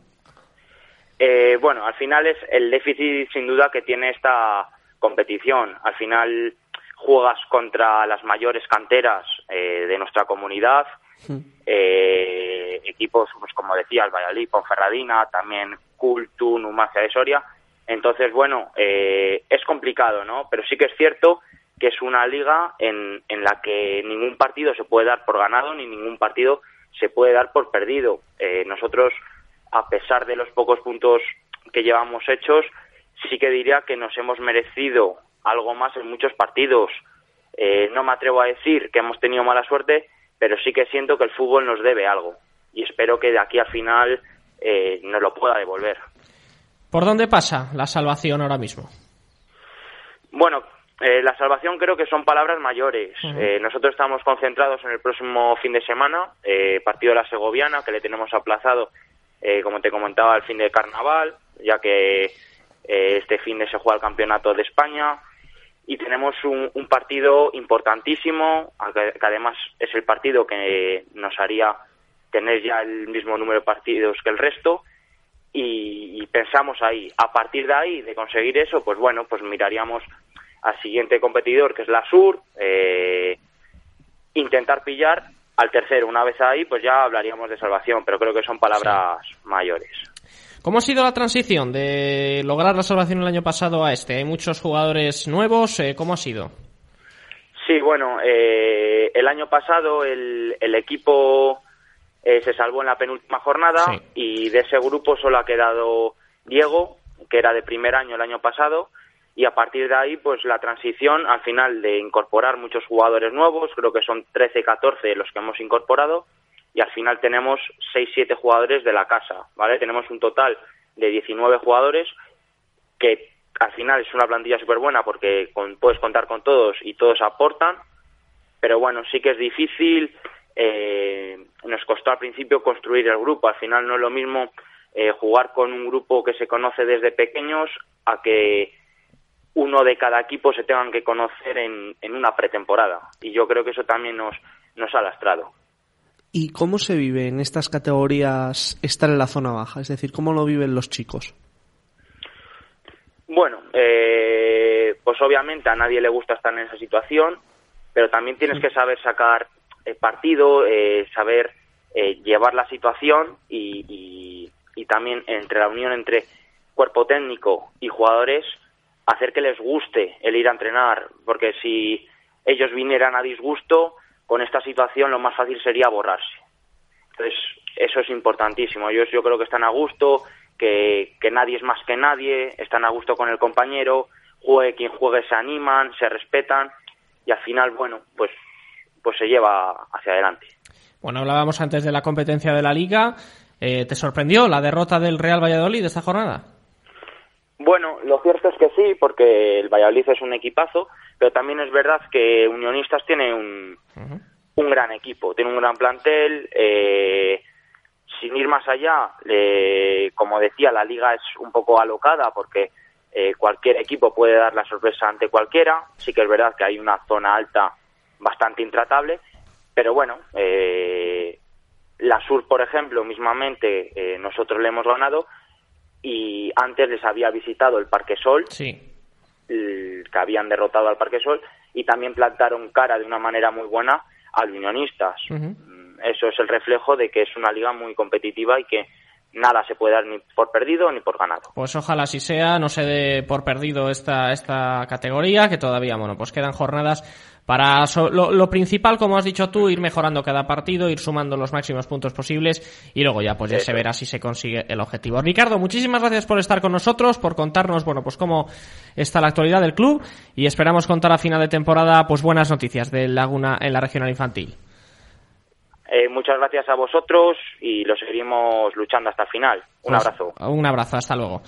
Speaker 6: Eh, bueno, al final es el déficit sin duda que tiene esta competición. Al final juegas contra las mayores canteras eh, de nuestra comunidad, hmm. eh, equipos pues, como decía el Valladolid, Ponferradina, también Cultu, Numancia de Soria. Entonces, bueno, eh, es complicado, ¿no? Pero sí que es cierto que es una liga en, en la que ningún partido se puede dar por ganado ni ningún partido se puede dar por perdido. Eh, nosotros, a pesar de los pocos puntos que llevamos hechos, sí que diría que nos hemos merecido algo más en muchos partidos. Eh, no me atrevo a decir que hemos tenido mala suerte, pero sí que siento que el fútbol nos debe algo y espero que de aquí al final eh, nos lo pueda devolver.
Speaker 2: ¿Por dónde pasa la salvación ahora mismo?
Speaker 6: Bueno, eh, la salvación creo que son palabras mayores. Eh, nosotros estamos concentrados en el próximo fin de semana, eh, partido de la Segoviana, que le tenemos aplazado, como te comentaba, al fin de carnaval, ya que este fin de se juega el campeonato de España. Y tenemos un, partido importantísimo, que, además es el partido que nos haría tener ya el mismo número de partidos que el resto. Y, y pensamos ahí, a partir de ahí, de conseguir eso, pues bueno, pues miraríamos al siguiente competidor, que es la Sur, eh, intentar pillar al tercero. Una vez ahí, pues ya hablaríamos de salvación, pero creo que son palabras mayores.
Speaker 2: ¿Cómo ha sido la transición de lograr la salvación el año pasado a este? ¿Hay muchos jugadores nuevos? Eh, ¿Cómo ha sido?
Speaker 6: Sí, bueno, eh, el año pasado el, el equipo se salvó en la penúltima jornada y de ese grupo solo ha quedado Diego, que era de primer año el año pasado, y a partir de ahí pues la transición al final de incorporar muchos jugadores nuevos, creo que son 13, 14 los que hemos incorporado y al final tenemos 6, 7 jugadores de la casa, ¿vale? Tenemos un total de 19 jugadores que al final es una plantilla súper buena porque puedes contar con todos y todos aportan, pero bueno, sí que es difícil, eh, nos costó al principio construir el grupo, al final no es lo mismo eh, jugar con un grupo que se conoce desde pequeños a que uno de cada equipo se tengan que conocer en, en una pretemporada. Y yo creo que eso también nos, nos ha lastrado.
Speaker 3: ¿Y cómo se vive en estas categorías estar en la zona baja? Es decir, ¿cómo lo viven los chicos?
Speaker 6: Bueno, eh, pues obviamente a nadie le gusta estar en esa situación, pero también tienes que saber sacar partido, eh, saber eh, llevar la situación y, y, y también entre la unión entre cuerpo técnico y jugadores, hacer que les guste el ir a entrenar, porque si ellos vinieran a disgusto, con esta situación lo más fácil sería borrarse. Entonces, eso es importantísimo. Ellos yo creo que están a gusto, que, que nadie es más que nadie, están a gusto con el compañero, juegue quien juegue, se animan, se respetan y al final, bueno, pues, pues se lleva hacia adelante.
Speaker 2: Bueno, hablábamos antes de la competencia de la liga. Eh, ¿Te sorprendió la derrota del Real Valladolid esta jornada?
Speaker 6: Bueno, lo cierto es que sí, porque el Valladolid es un equipazo, pero también es verdad que Unionistas tiene un, un gran equipo, tiene un gran plantel. Eh, sin ir más allá, eh, como decía, la liga es un poco alocada porque eh, cualquier equipo puede dar la sorpresa ante cualquiera. Sí que es verdad que hay una zona alta bastante intratable, pero bueno, eh, la Sur, por ejemplo, mismamente eh, nosotros le hemos ganado y antes les había visitado el Parque Sol, que habían derrotado al Parque Sol, y también plantaron cara de una manera muy buena a los unionistas. Mm, eso es el reflejo de que es una liga muy competitiva y que nada se puede dar ni por perdido ni por ganado.
Speaker 2: Pues ojalá así sea, no se dé por perdido esta, esta categoría, que todavía, bueno, pues quedan jornadas para lo, principal, como has dicho tú, ir mejorando cada partido, ir sumando los máximos puntos posibles y luego ya pues ya se verá si se consigue el objetivo. Ricardo, muchísimas gracias por estar con nosotros, por contarnos, bueno, pues cómo está la actualidad del club y esperamos contar a final de temporada pues buenas noticias de Laguna en la regional infantil.
Speaker 6: Eh, muchas gracias a vosotros y lo seguiremos luchando hasta el final. Un pues, abrazo.
Speaker 2: Un abrazo, hasta luego.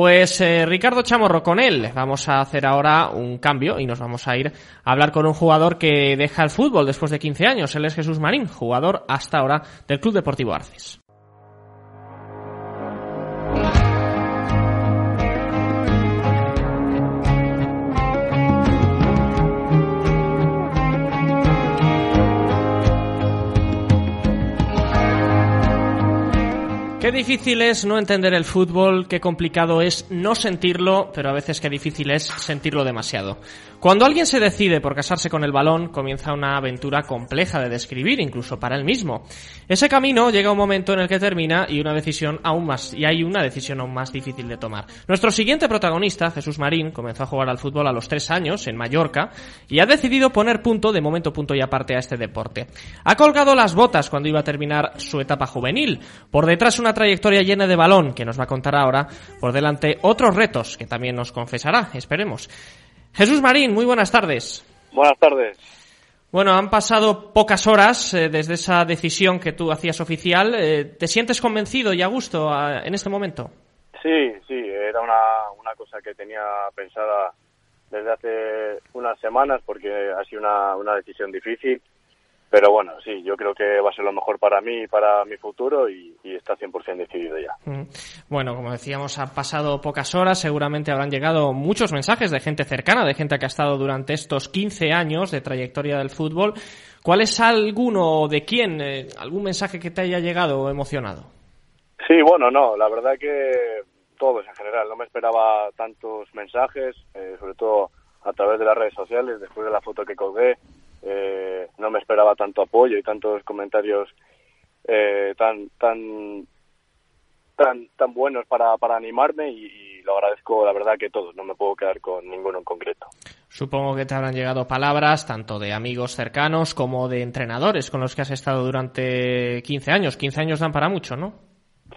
Speaker 2: Pues eh, Ricardo Chamorro, con él vamos a hacer ahora un cambio y nos vamos a ir a hablar con un jugador que deja el fútbol después de 15 años. Él es Jesús Marín, jugador hasta ahora del Club Deportivo Arces. Qué difícil es no entender el fútbol, qué complicado es no sentirlo, pero a veces qué difícil es sentirlo demasiado. Cuando alguien se decide por casarse con el balón, comienza una aventura compleja de describir, incluso para él mismo. Ese camino llega a un momento en el que termina y una decisión aún más, y hay una decisión aún más difícil de tomar. Nuestro siguiente protagonista, Jesús Marín, comenzó a jugar al fútbol a los tres años en Mallorca y ha decidido poner punto, de momento punto y aparte a este deporte. Ha colgado las botas cuando iba a terminar su etapa juvenil. Por detrás una trayectoria llena de balón que nos va a contar ahora, por delante otros retos que también nos confesará, esperemos. Jesús Marín, muy buenas tardes.
Speaker 7: Buenas tardes.
Speaker 2: Bueno, han pasado pocas horas desde esa decisión que tú hacías oficial. ¿Te sientes convencido y a gusto en este momento?
Speaker 7: Sí, sí, era una, una cosa que tenía pensada desde hace unas semanas porque ha sido una, una decisión difícil. Pero bueno, sí, yo creo que va a ser lo mejor para mí y para mi futuro y, y está 100% decidido ya.
Speaker 2: Mm. Bueno, como decíamos, han pasado pocas horas, seguramente habrán llegado muchos mensajes de gente cercana, de gente que ha estado durante estos 15 años de trayectoria del fútbol. ¿Cuál es alguno de quién, eh, algún mensaje que te haya llegado emocionado?
Speaker 7: Sí, bueno, no, la verdad que todos en general. No me esperaba tantos mensajes, eh, sobre todo a través de las redes sociales, después de la foto que colgué. Eh, no me esperaba tanto apoyo y tantos comentarios eh, tan tan tan tan buenos para, para animarme y, y, lo agradezco la verdad que todos no me puedo quedar con ninguno en concreto.
Speaker 2: Supongo que te habrán llegado palabras tanto de amigos cercanos como de entrenadores con los que has estado durante 15 años. 15 años dan para mucho ¿no?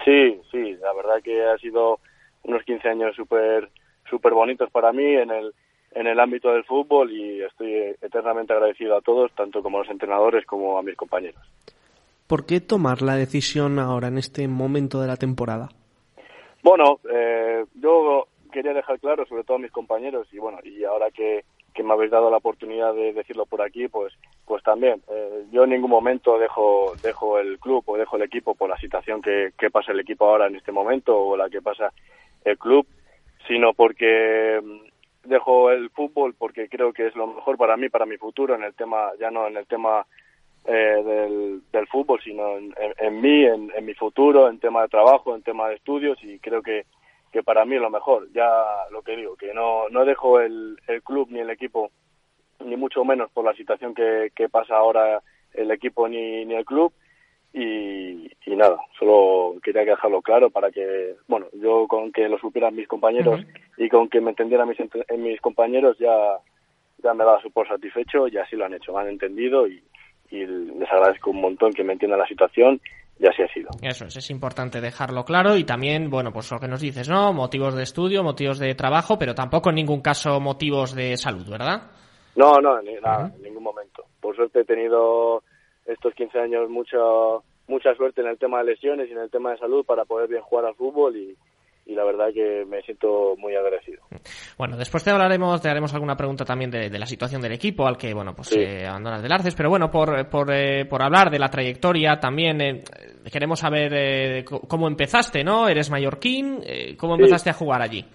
Speaker 7: sí sí la verdad que ha sido unos 15 años súper super bonitos para mí en el, en el ámbito del fútbol y estoy eternamente agradecido a todos, tanto como a los entrenadores como a mis compañeros.
Speaker 3: ¿Por qué tomar la decisión ahora, en este momento de la temporada?
Speaker 7: Bueno, eh, yo quería dejar claro, sobre todo a mis compañeros, y bueno, y ahora que, que me habéis dado la oportunidad de decirlo por aquí, pues pues también. Eh, yo en ningún momento dejo dejo el club o dejo el equipo por la situación que, que pasa el equipo ahora en este momento o la que pasa el club, sino porque dejo el fútbol porque creo que es lo mejor para mí, para mi futuro, en el tema, ya no en el tema eh, del, fútbol, sino en, en, en mí, en, en, mi futuro, en tema de trabajo, en tema de estudios y creo que, que para mí es lo mejor. Ya lo que digo, que no, no dejo el, el club ni el equipo, ni mucho menos por la situación que, que pasa ahora el equipo ni, ni el club y, y, nada, solo quería dejarlo claro para que, bueno, yo con que lo supieran mis compañeros uh -huh. y con que me entendieran mis, mis compañeros ya, ya me daba por satisfecho y así lo han hecho, me han entendido y, y les agradezco un montón que me entiendan la situación y así ha sido.
Speaker 2: Eso es, es importante dejarlo claro y también, bueno, pues lo que nos dices, ¿no? Motivos de estudio, motivos de trabajo, pero tampoco en ningún caso motivos de salud, ¿verdad?
Speaker 7: No, no, ni, nada, uh -huh. en ningún momento. Por suerte he tenido estos 15 años mucha mucha suerte en el tema de lesiones y en el tema de salud para poder bien jugar al fútbol y, y la verdad que me siento muy agradecido.
Speaker 2: Bueno, después te hablaremos, te haremos alguna pregunta también de, de la situación del equipo al que, bueno, pues sí. eh, abandonas del Arces, pero bueno, por, por, eh, por hablar de la trayectoria también eh, queremos saber eh, cómo empezaste, ¿no? Eres mallorquín, eh, ¿cómo empezaste sí. a jugar allí?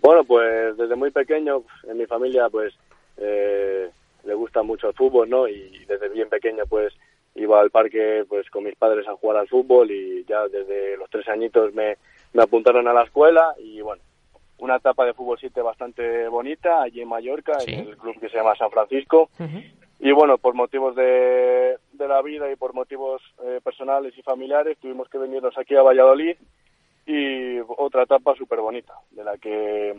Speaker 7: Bueno, pues desde muy pequeño, en mi familia, pues eh, le gusta mucho el fútbol, ¿no? Y desde bien pequeño, pues iba al parque pues con mis padres a jugar al fútbol y ya desde los tres añitos me, me apuntaron a la escuela y bueno, una etapa de fútbol 7 bastante bonita allí en Mallorca, sí. en el club que se llama San Francisco. Uh -huh. Y bueno, por motivos de, de, la vida y por motivos eh, personales y familiares tuvimos que venirnos aquí a Valladolid y otra etapa súper bonita, de la que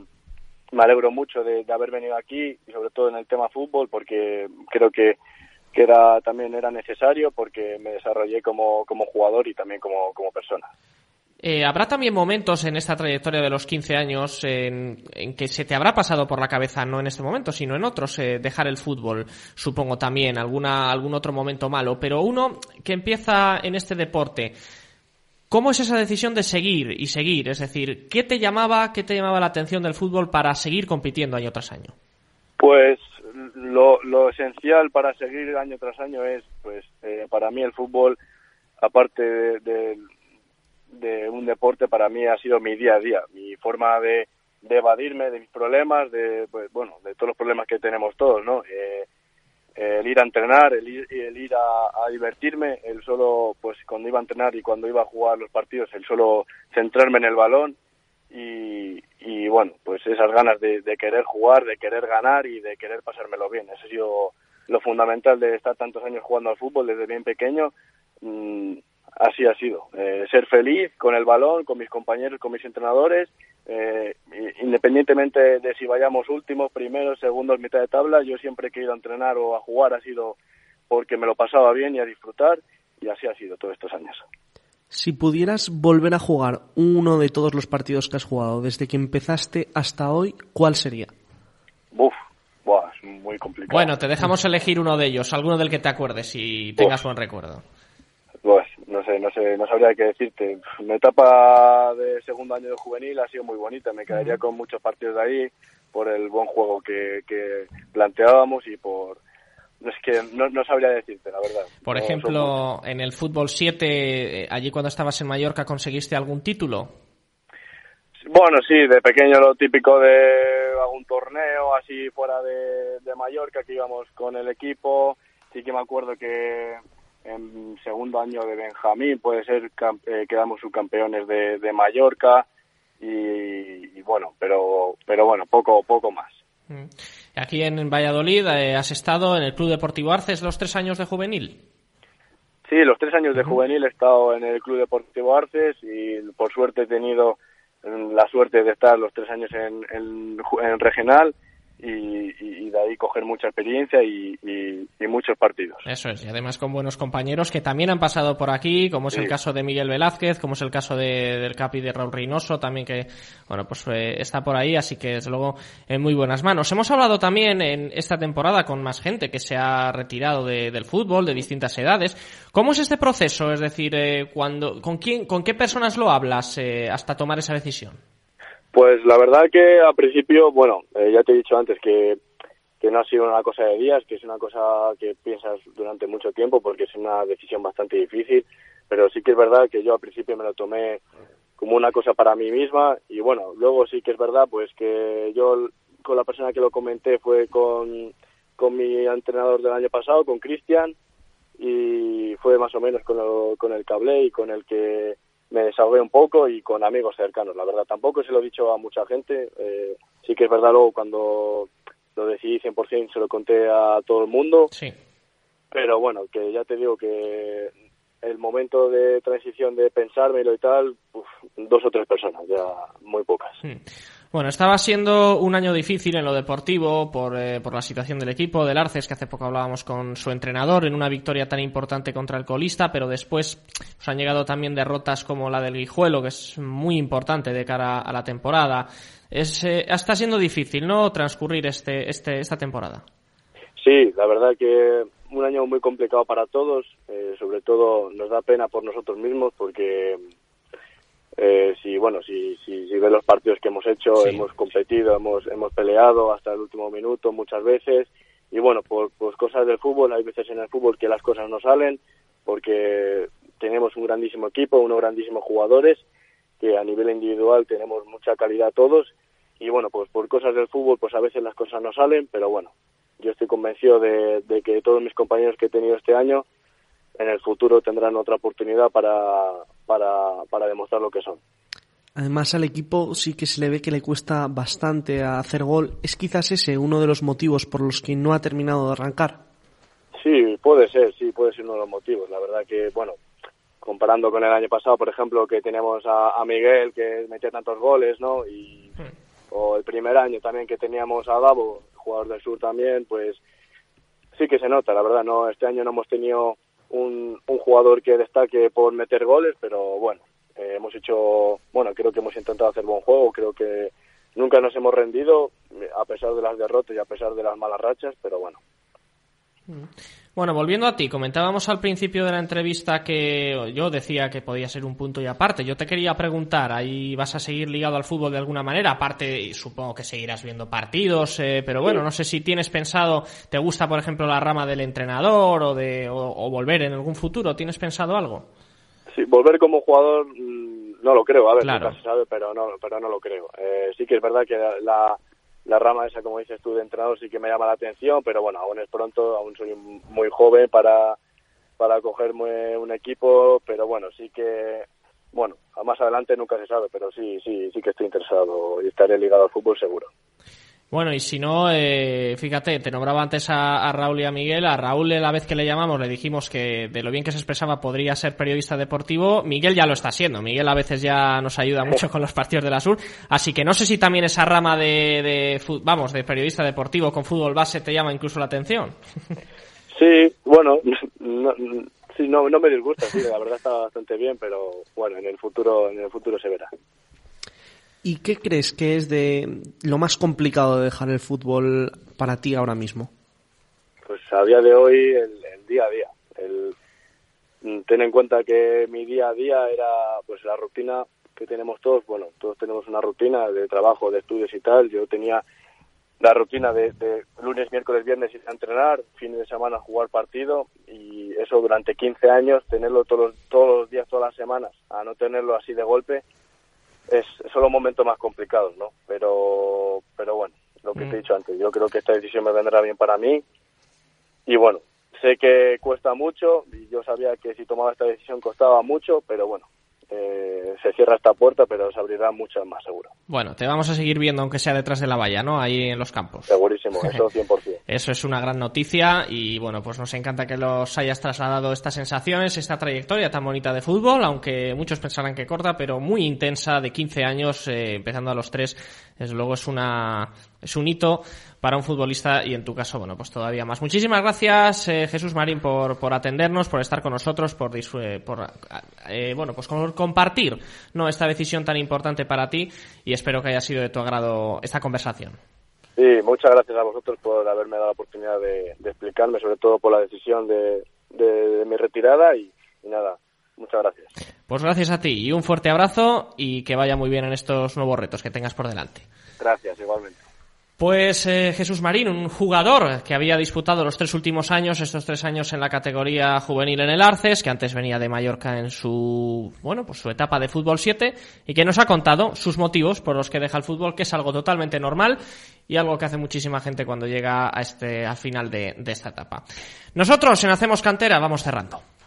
Speaker 7: me alegro mucho de, de haber venido aquí y sobre todo en el tema fútbol porque creo que que era también era necesario porque me desarrollé como, como jugador y también como, como persona.
Speaker 2: Eh, ¿Habrá también momentos en esta trayectoria de los 15 años en, en, que se te habrá pasado por la cabeza, no en este momento, sino en otros, eh, dejar el fútbol? Supongo también, alguna, algún otro momento malo. Pero uno que empieza en este deporte, ¿cómo es esa decisión de seguir y seguir? Es decir, ¿qué te llamaba, qué te llamaba la atención del fútbol para seguir compitiendo año tras año?
Speaker 7: Pues lo, lo esencial para seguir año tras año es, pues, eh, para mí el fútbol, aparte de, de, un deporte, para mí ha sido mi día a día, mi forma de, de evadirme de mis problemas, de, pues, bueno, de todos los problemas que tenemos todos, ¿no? Eh, el ir a entrenar, el ir, el ir a, divertirme, el solo, pues, cuando iba a entrenar y cuando iba a jugar los partidos, el solo centrarme en el balón y, y bueno, pues esas ganas de, querer jugar, de querer ganar y de querer pasármelo bien. Eso ha sido lo fundamental de estar tantos años jugando al fútbol desde bien pequeño. Así ha sido. Eh, ser feliz con el balón, con mis compañeros, con mis entrenadores, eh, independientemente de si vayamos últimos, primeros, segundos, mitad de tabla, yo siempre que he ido a entrenar o a jugar ha sido porque me lo pasaba bien y a disfrutar y así ha sido todos estos años.
Speaker 3: Si pudieras volver a jugar uno de todos los partidos que has jugado desde que empezaste hasta hoy, ¿cuál sería?
Speaker 7: Buf, buah, es muy complicado.
Speaker 2: Bueno, te dejamos elegir uno de ellos, alguno del que te acuerdes y tengas buen recuerdo.
Speaker 7: Pues no sé, no sé, no sabría qué decirte. Mi etapa de segundo año de juvenil ha sido muy bonita. Me quedaría con muchos partidos de ahí por el buen juego que, que planteábamos y por es que no, no, sabría decirte, la verdad.
Speaker 2: Por ejemplo, en el fútbol 7, eh, allí cuando estabas en Mallorca, ¿conseguiste algún título?
Speaker 7: Bueno, sí, de pequeño lo típico de algún torneo así fuera de, de Mallorca, que íbamos con el equipo. Sí que me acuerdo que en segundo año de Benjamín, puede ser, eh, quedamos subcampeones de, de Mallorca y, y, bueno, pero, pero bueno, poco, poco más.
Speaker 2: Mm. Aquí en Valladolid eh, has estado en el Club Deportivo Arces los tres años de juvenil.
Speaker 7: Sí, los tres años de juvenil he estado en el Club Deportivo Arces y por suerte he tenido mm, la suerte de estar los tres años en, en, en regional y, y, de ahí coger mucha experiencia y, y, muchos partidos.
Speaker 2: Eso es, y además con buenos compañeros que también han pasado por aquí, como es el caso de Miguel Velázquez, como es el caso de, del Capi de Raúl Reynoso, también que, bueno, pues eh, está por ahí, así que desde luego en muy buenas manos. Hemos hablado también en esta temporada con más gente que se ha retirado de, del fútbol, de distintas edades. ¿Cómo es este proceso? Es decir, eh, cuando, ¿con, quién, ¿con qué personas lo hablas eh, hasta tomar esa decisión?
Speaker 7: Pues la verdad que al principio, bueno, eh, ya te he dicho antes que, que no ha sido una cosa de días, que es una cosa que piensas durante mucho tiempo porque es una decisión bastante difícil, pero sí que es verdad que yo al principio me lo tomé como una cosa para mí misma y bueno, luego sí que es verdad pues que yo con la persona que lo comenté fue con, con mi entrenador del año pasado, con Cristian, y fue más o menos con, lo, con el cable y con el que me desahogué un poco y con amigos cercanos, la verdad. Tampoco se lo he dicho a mucha gente. Eh, sí que es verdad, luego cuando lo decidí 100% se lo conté a todo el mundo.
Speaker 2: Sí.
Speaker 7: Pero bueno, que ya te digo que el momento de transición de pensármelo y tal, uf, dos o tres personas, ya muy pocas.
Speaker 2: Hmm. Bueno, estaba siendo un año difícil en lo deportivo por, eh, por la situación del equipo, del Arces, que hace poco hablábamos con su entrenador, en una victoria tan importante contra el colista, pero después os han llegado también derrotas como la del Guijuelo, que es muy importante de cara a la temporada. Es, eh, está siendo difícil, ¿no?, transcurrir este, este, esta temporada.
Speaker 7: Sí, la verdad que un año muy complicado para todos, eh, sobre todo nos da pena por nosotros mismos porque eh, si bueno si, si, si ves los partidos que hemos hecho
Speaker 2: Sí.
Speaker 7: hemos competido hemos hemos peleado hasta el último minuto muchas veces y bueno por pues cosas del fútbol hay veces en el fútbol que las cosas no salen porque tenemos un grandísimo equipo unos grandísimos jugadores que a nivel individual tenemos mucha calidad todos y bueno pues por cosas del fútbol pues a veces las cosas no salen pero bueno yo estoy convencido de, de que todos mis compañeros que he tenido este año en el futuro tendrán otra oportunidad para, para, para demostrar lo que son.
Speaker 3: Además al equipo sí que se le ve que le cuesta bastante a hacer gol. ¿Es quizás ese uno de los motivos por los que no ha terminado de arrancar?
Speaker 7: Sí, puede ser, sí, puede ser uno de los motivos. La verdad que, bueno, comparando con el año pasado, por ejemplo, que teníamos a, a Miguel que metía tantos goles, ¿no? Y, o el primer año también que teníamos a Davo, jugador del sur también, pues sí que se nota, la verdad, no este año no hemos tenido un, un jugador que destaque por meter goles, pero bueno, eh, hemos hecho, bueno, creo que hemos intentado hacer buen juego, creo que nunca nos hemos rendido a pesar de las derrotas y a pesar de las malas rachas, pero bueno.
Speaker 2: Bueno, volviendo a ti, comentábamos al principio de la entrevista que yo decía que podía ser un punto y aparte. Yo te quería preguntar, ahí vas a seguir ligado al fútbol de alguna manera, aparte supongo que seguirás viendo partidos, eh, pero bueno, no sé si tienes pensado, te gusta por ejemplo la rama del entrenador o de o, o volver en algún futuro, ¿tienes pensado algo?
Speaker 7: Sí, volver como jugador mm, no lo creo, a ver,
Speaker 2: Claro.
Speaker 7: nunca se sabe, pero no, pero no lo creo. Eh, sí que es verdad que la, la rama esa, como dices tú, de entrenador sí que me llama la atención, pero bueno, aún es pronto, aún soy muy joven para, para cogerme un equipo, pero bueno, sí que, bueno, a más adelante nunca se sabe, pero sí, sí, sí que estoy interesado y estaré ligado al fútbol seguro.
Speaker 2: Bueno, y si no, eh, fíjate, te nombraba antes a, Raúl y a Miguel. A Raúl, la vez que le llamamos, le dijimos que de lo bien que se expresaba podría ser periodista deportivo. Miguel ya lo está siendo. Miguel a veces ya nos ayuda mucho con los partidos de la Sur. Así que no sé si también esa rama de, de vamos, de periodista deportivo con fútbol base te llama incluso la atención.
Speaker 7: Sí, bueno, no- Sí, no, no me disgusta, sí, la verdad está bastante bien, pero bueno, en el futuro, en el futuro se verá.
Speaker 3: ¿Y qué crees que es de lo más complicado de dejar el fútbol para ti ahora mismo?
Speaker 7: Pues a día de hoy el, día a día. Mm, ten en cuenta que mi día a día era pues la rutina que tenemos todos. Bueno, todos tenemos una rutina de trabajo, de estudios y tal. Yo tenía la rutina de, de lunes, miércoles, viernes ir a entrenar, fines de semana jugar partido y eso durante 15 años, tenerlo todos, todos los días, todas las semanas, a no tenerlo así de golpe, es, son los momentos más complicados, ¿no? Pero, pero bueno, lo que te he dicho antes, yo creo que esta decisión me vendrá bien para mí y bueno, sé que cuesta mucho y yo sabía que si tomaba esta decisión costaba mucho, pero bueno, eh, se cierra esta puerta, pero se abrirá muchas más, seguro.
Speaker 2: Bueno, te vamos a seguir viendo, aunque sea detrás de la valla, ¿no? Ahí en los campos.
Speaker 7: Segurísimo, eso 100%.
Speaker 2: Eso es una gran noticia y bueno, pues nos encanta que los hayas trasladado estas sensaciones, esta trayectoria tan bonita de fútbol, aunque muchos pensarán que corta, pero muy intensa, de 15 años, eh, empezando a los 3, desde luego es una es un hito para un futbolista y en tu caso, bueno, pues todavía más. Muchísimas gracias, eh, Jesús Marín, por, por atendernos, por estar con nosotros, por, por eh, bueno, pues por compartir no esta decisión tan importante para ti y espero que haya sido de tu agrado esta conversación.
Speaker 7: Sí, muchas gracias a vosotros por haberme dado la oportunidad de, explicarme, sobre todo por la decisión de, de, mi retirada y nada, muchas gracias.
Speaker 2: Pues gracias a ti y un fuerte abrazo y que vaya muy bien en estos nuevos retos que tengas por delante.
Speaker 7: Gracias, igualmente.
Speaker 2: Pues eh, Jesús Marín, un jugador que había disputado los tres últimos años, estos tres años en la categoría juvenil en el Arces, que antes venía de Mallorca en su, bueno, pues su etapa de fútbol 7 y que nos ha contado sus motivos por los que deja el fútbol, que es algo totalmente normal y algo que hace muchísima gente cuando llega a este, al final de, de esta etapa. Nosotros en Hacemos Cantera vamos cerrando.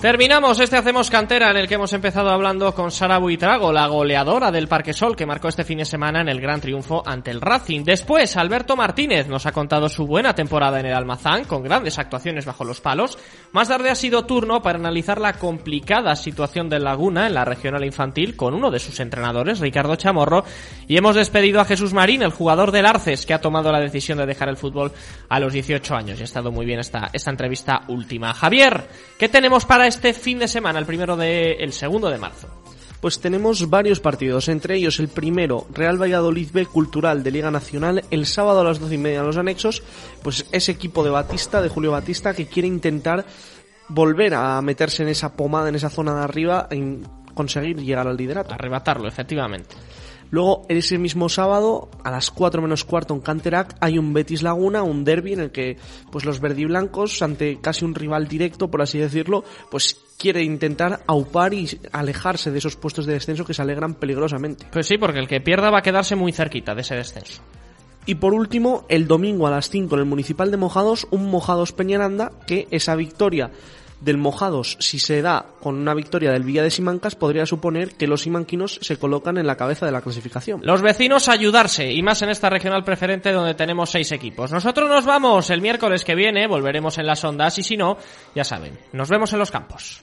Speaker 2: Terminamos este Hacemos Cantera en el que hemos empezado hablando con Sara Buitrago, la goleadora del Parque Sol que marcó este fin de semana en el gran triunfo ante el Racing. Después, Alberto Martínez nos ha contado su buena temporada en el Almazán con grandes actuaciones bajo los palos. Más tarde ha sido turno para analizar la complicada situación del Laguna en la regional infantil con uno de sus entrenadores, Ricardo Chamorro, y hemos despedido a Jesús Marín, el jugador del Arces que ha tomado la decisión de dejar el fútbol a los 18 años. Y ha estado muy bien esta, esta entrevista última. Javier, ¿qué tenemos para este fin de semana, el primero de, el segundo de marzo?
Speaker 3: Pues tenemos varios partidos, entre ellos el primero, Real Valladolid B Cultural de Liga Nacional, el sábado a las doce y media en los anexos, pues ese equipo de Batista, de Julio Batista, que quiere intentar volver a meterse en esa pomada, en esa zona de arriba, en conseguir llegar al liderato.
Speaker 2: Arrebatarlo, efectivamente.
Speaker 3: Luego, ese mismo sábado, a las 4 menos cuarto en Canterac, hay un Betis Laguna, un derby en el que pues los verdiblancos, ante casi un rival directo, por así decirlo, pues quiere intentar aupar y alejarse de esos puestos de descenso que se alegran peligrosamente.
Speaker 2: Pues sí, porque el que pierda va a quedarse muy cerquita de ese descenso.
Speaker 3: Y por último, el domingo a las 5 en el Municipal de Mojados, un Mojados Peñaranda, que esa victoria del Mojados, si se da con una victoria del Villa de Simancas, podría suponer que los simanquinos se colocan en la cabeza de la clasificación.
Speaker 2: Los vecinos ayudarse, y más en esta regional preferente donde tenemos seis equipos. Nosotros nos vamos el miércoles que viene, volveremos en las ondas, y si no, ya saben, nos vemos en los campos.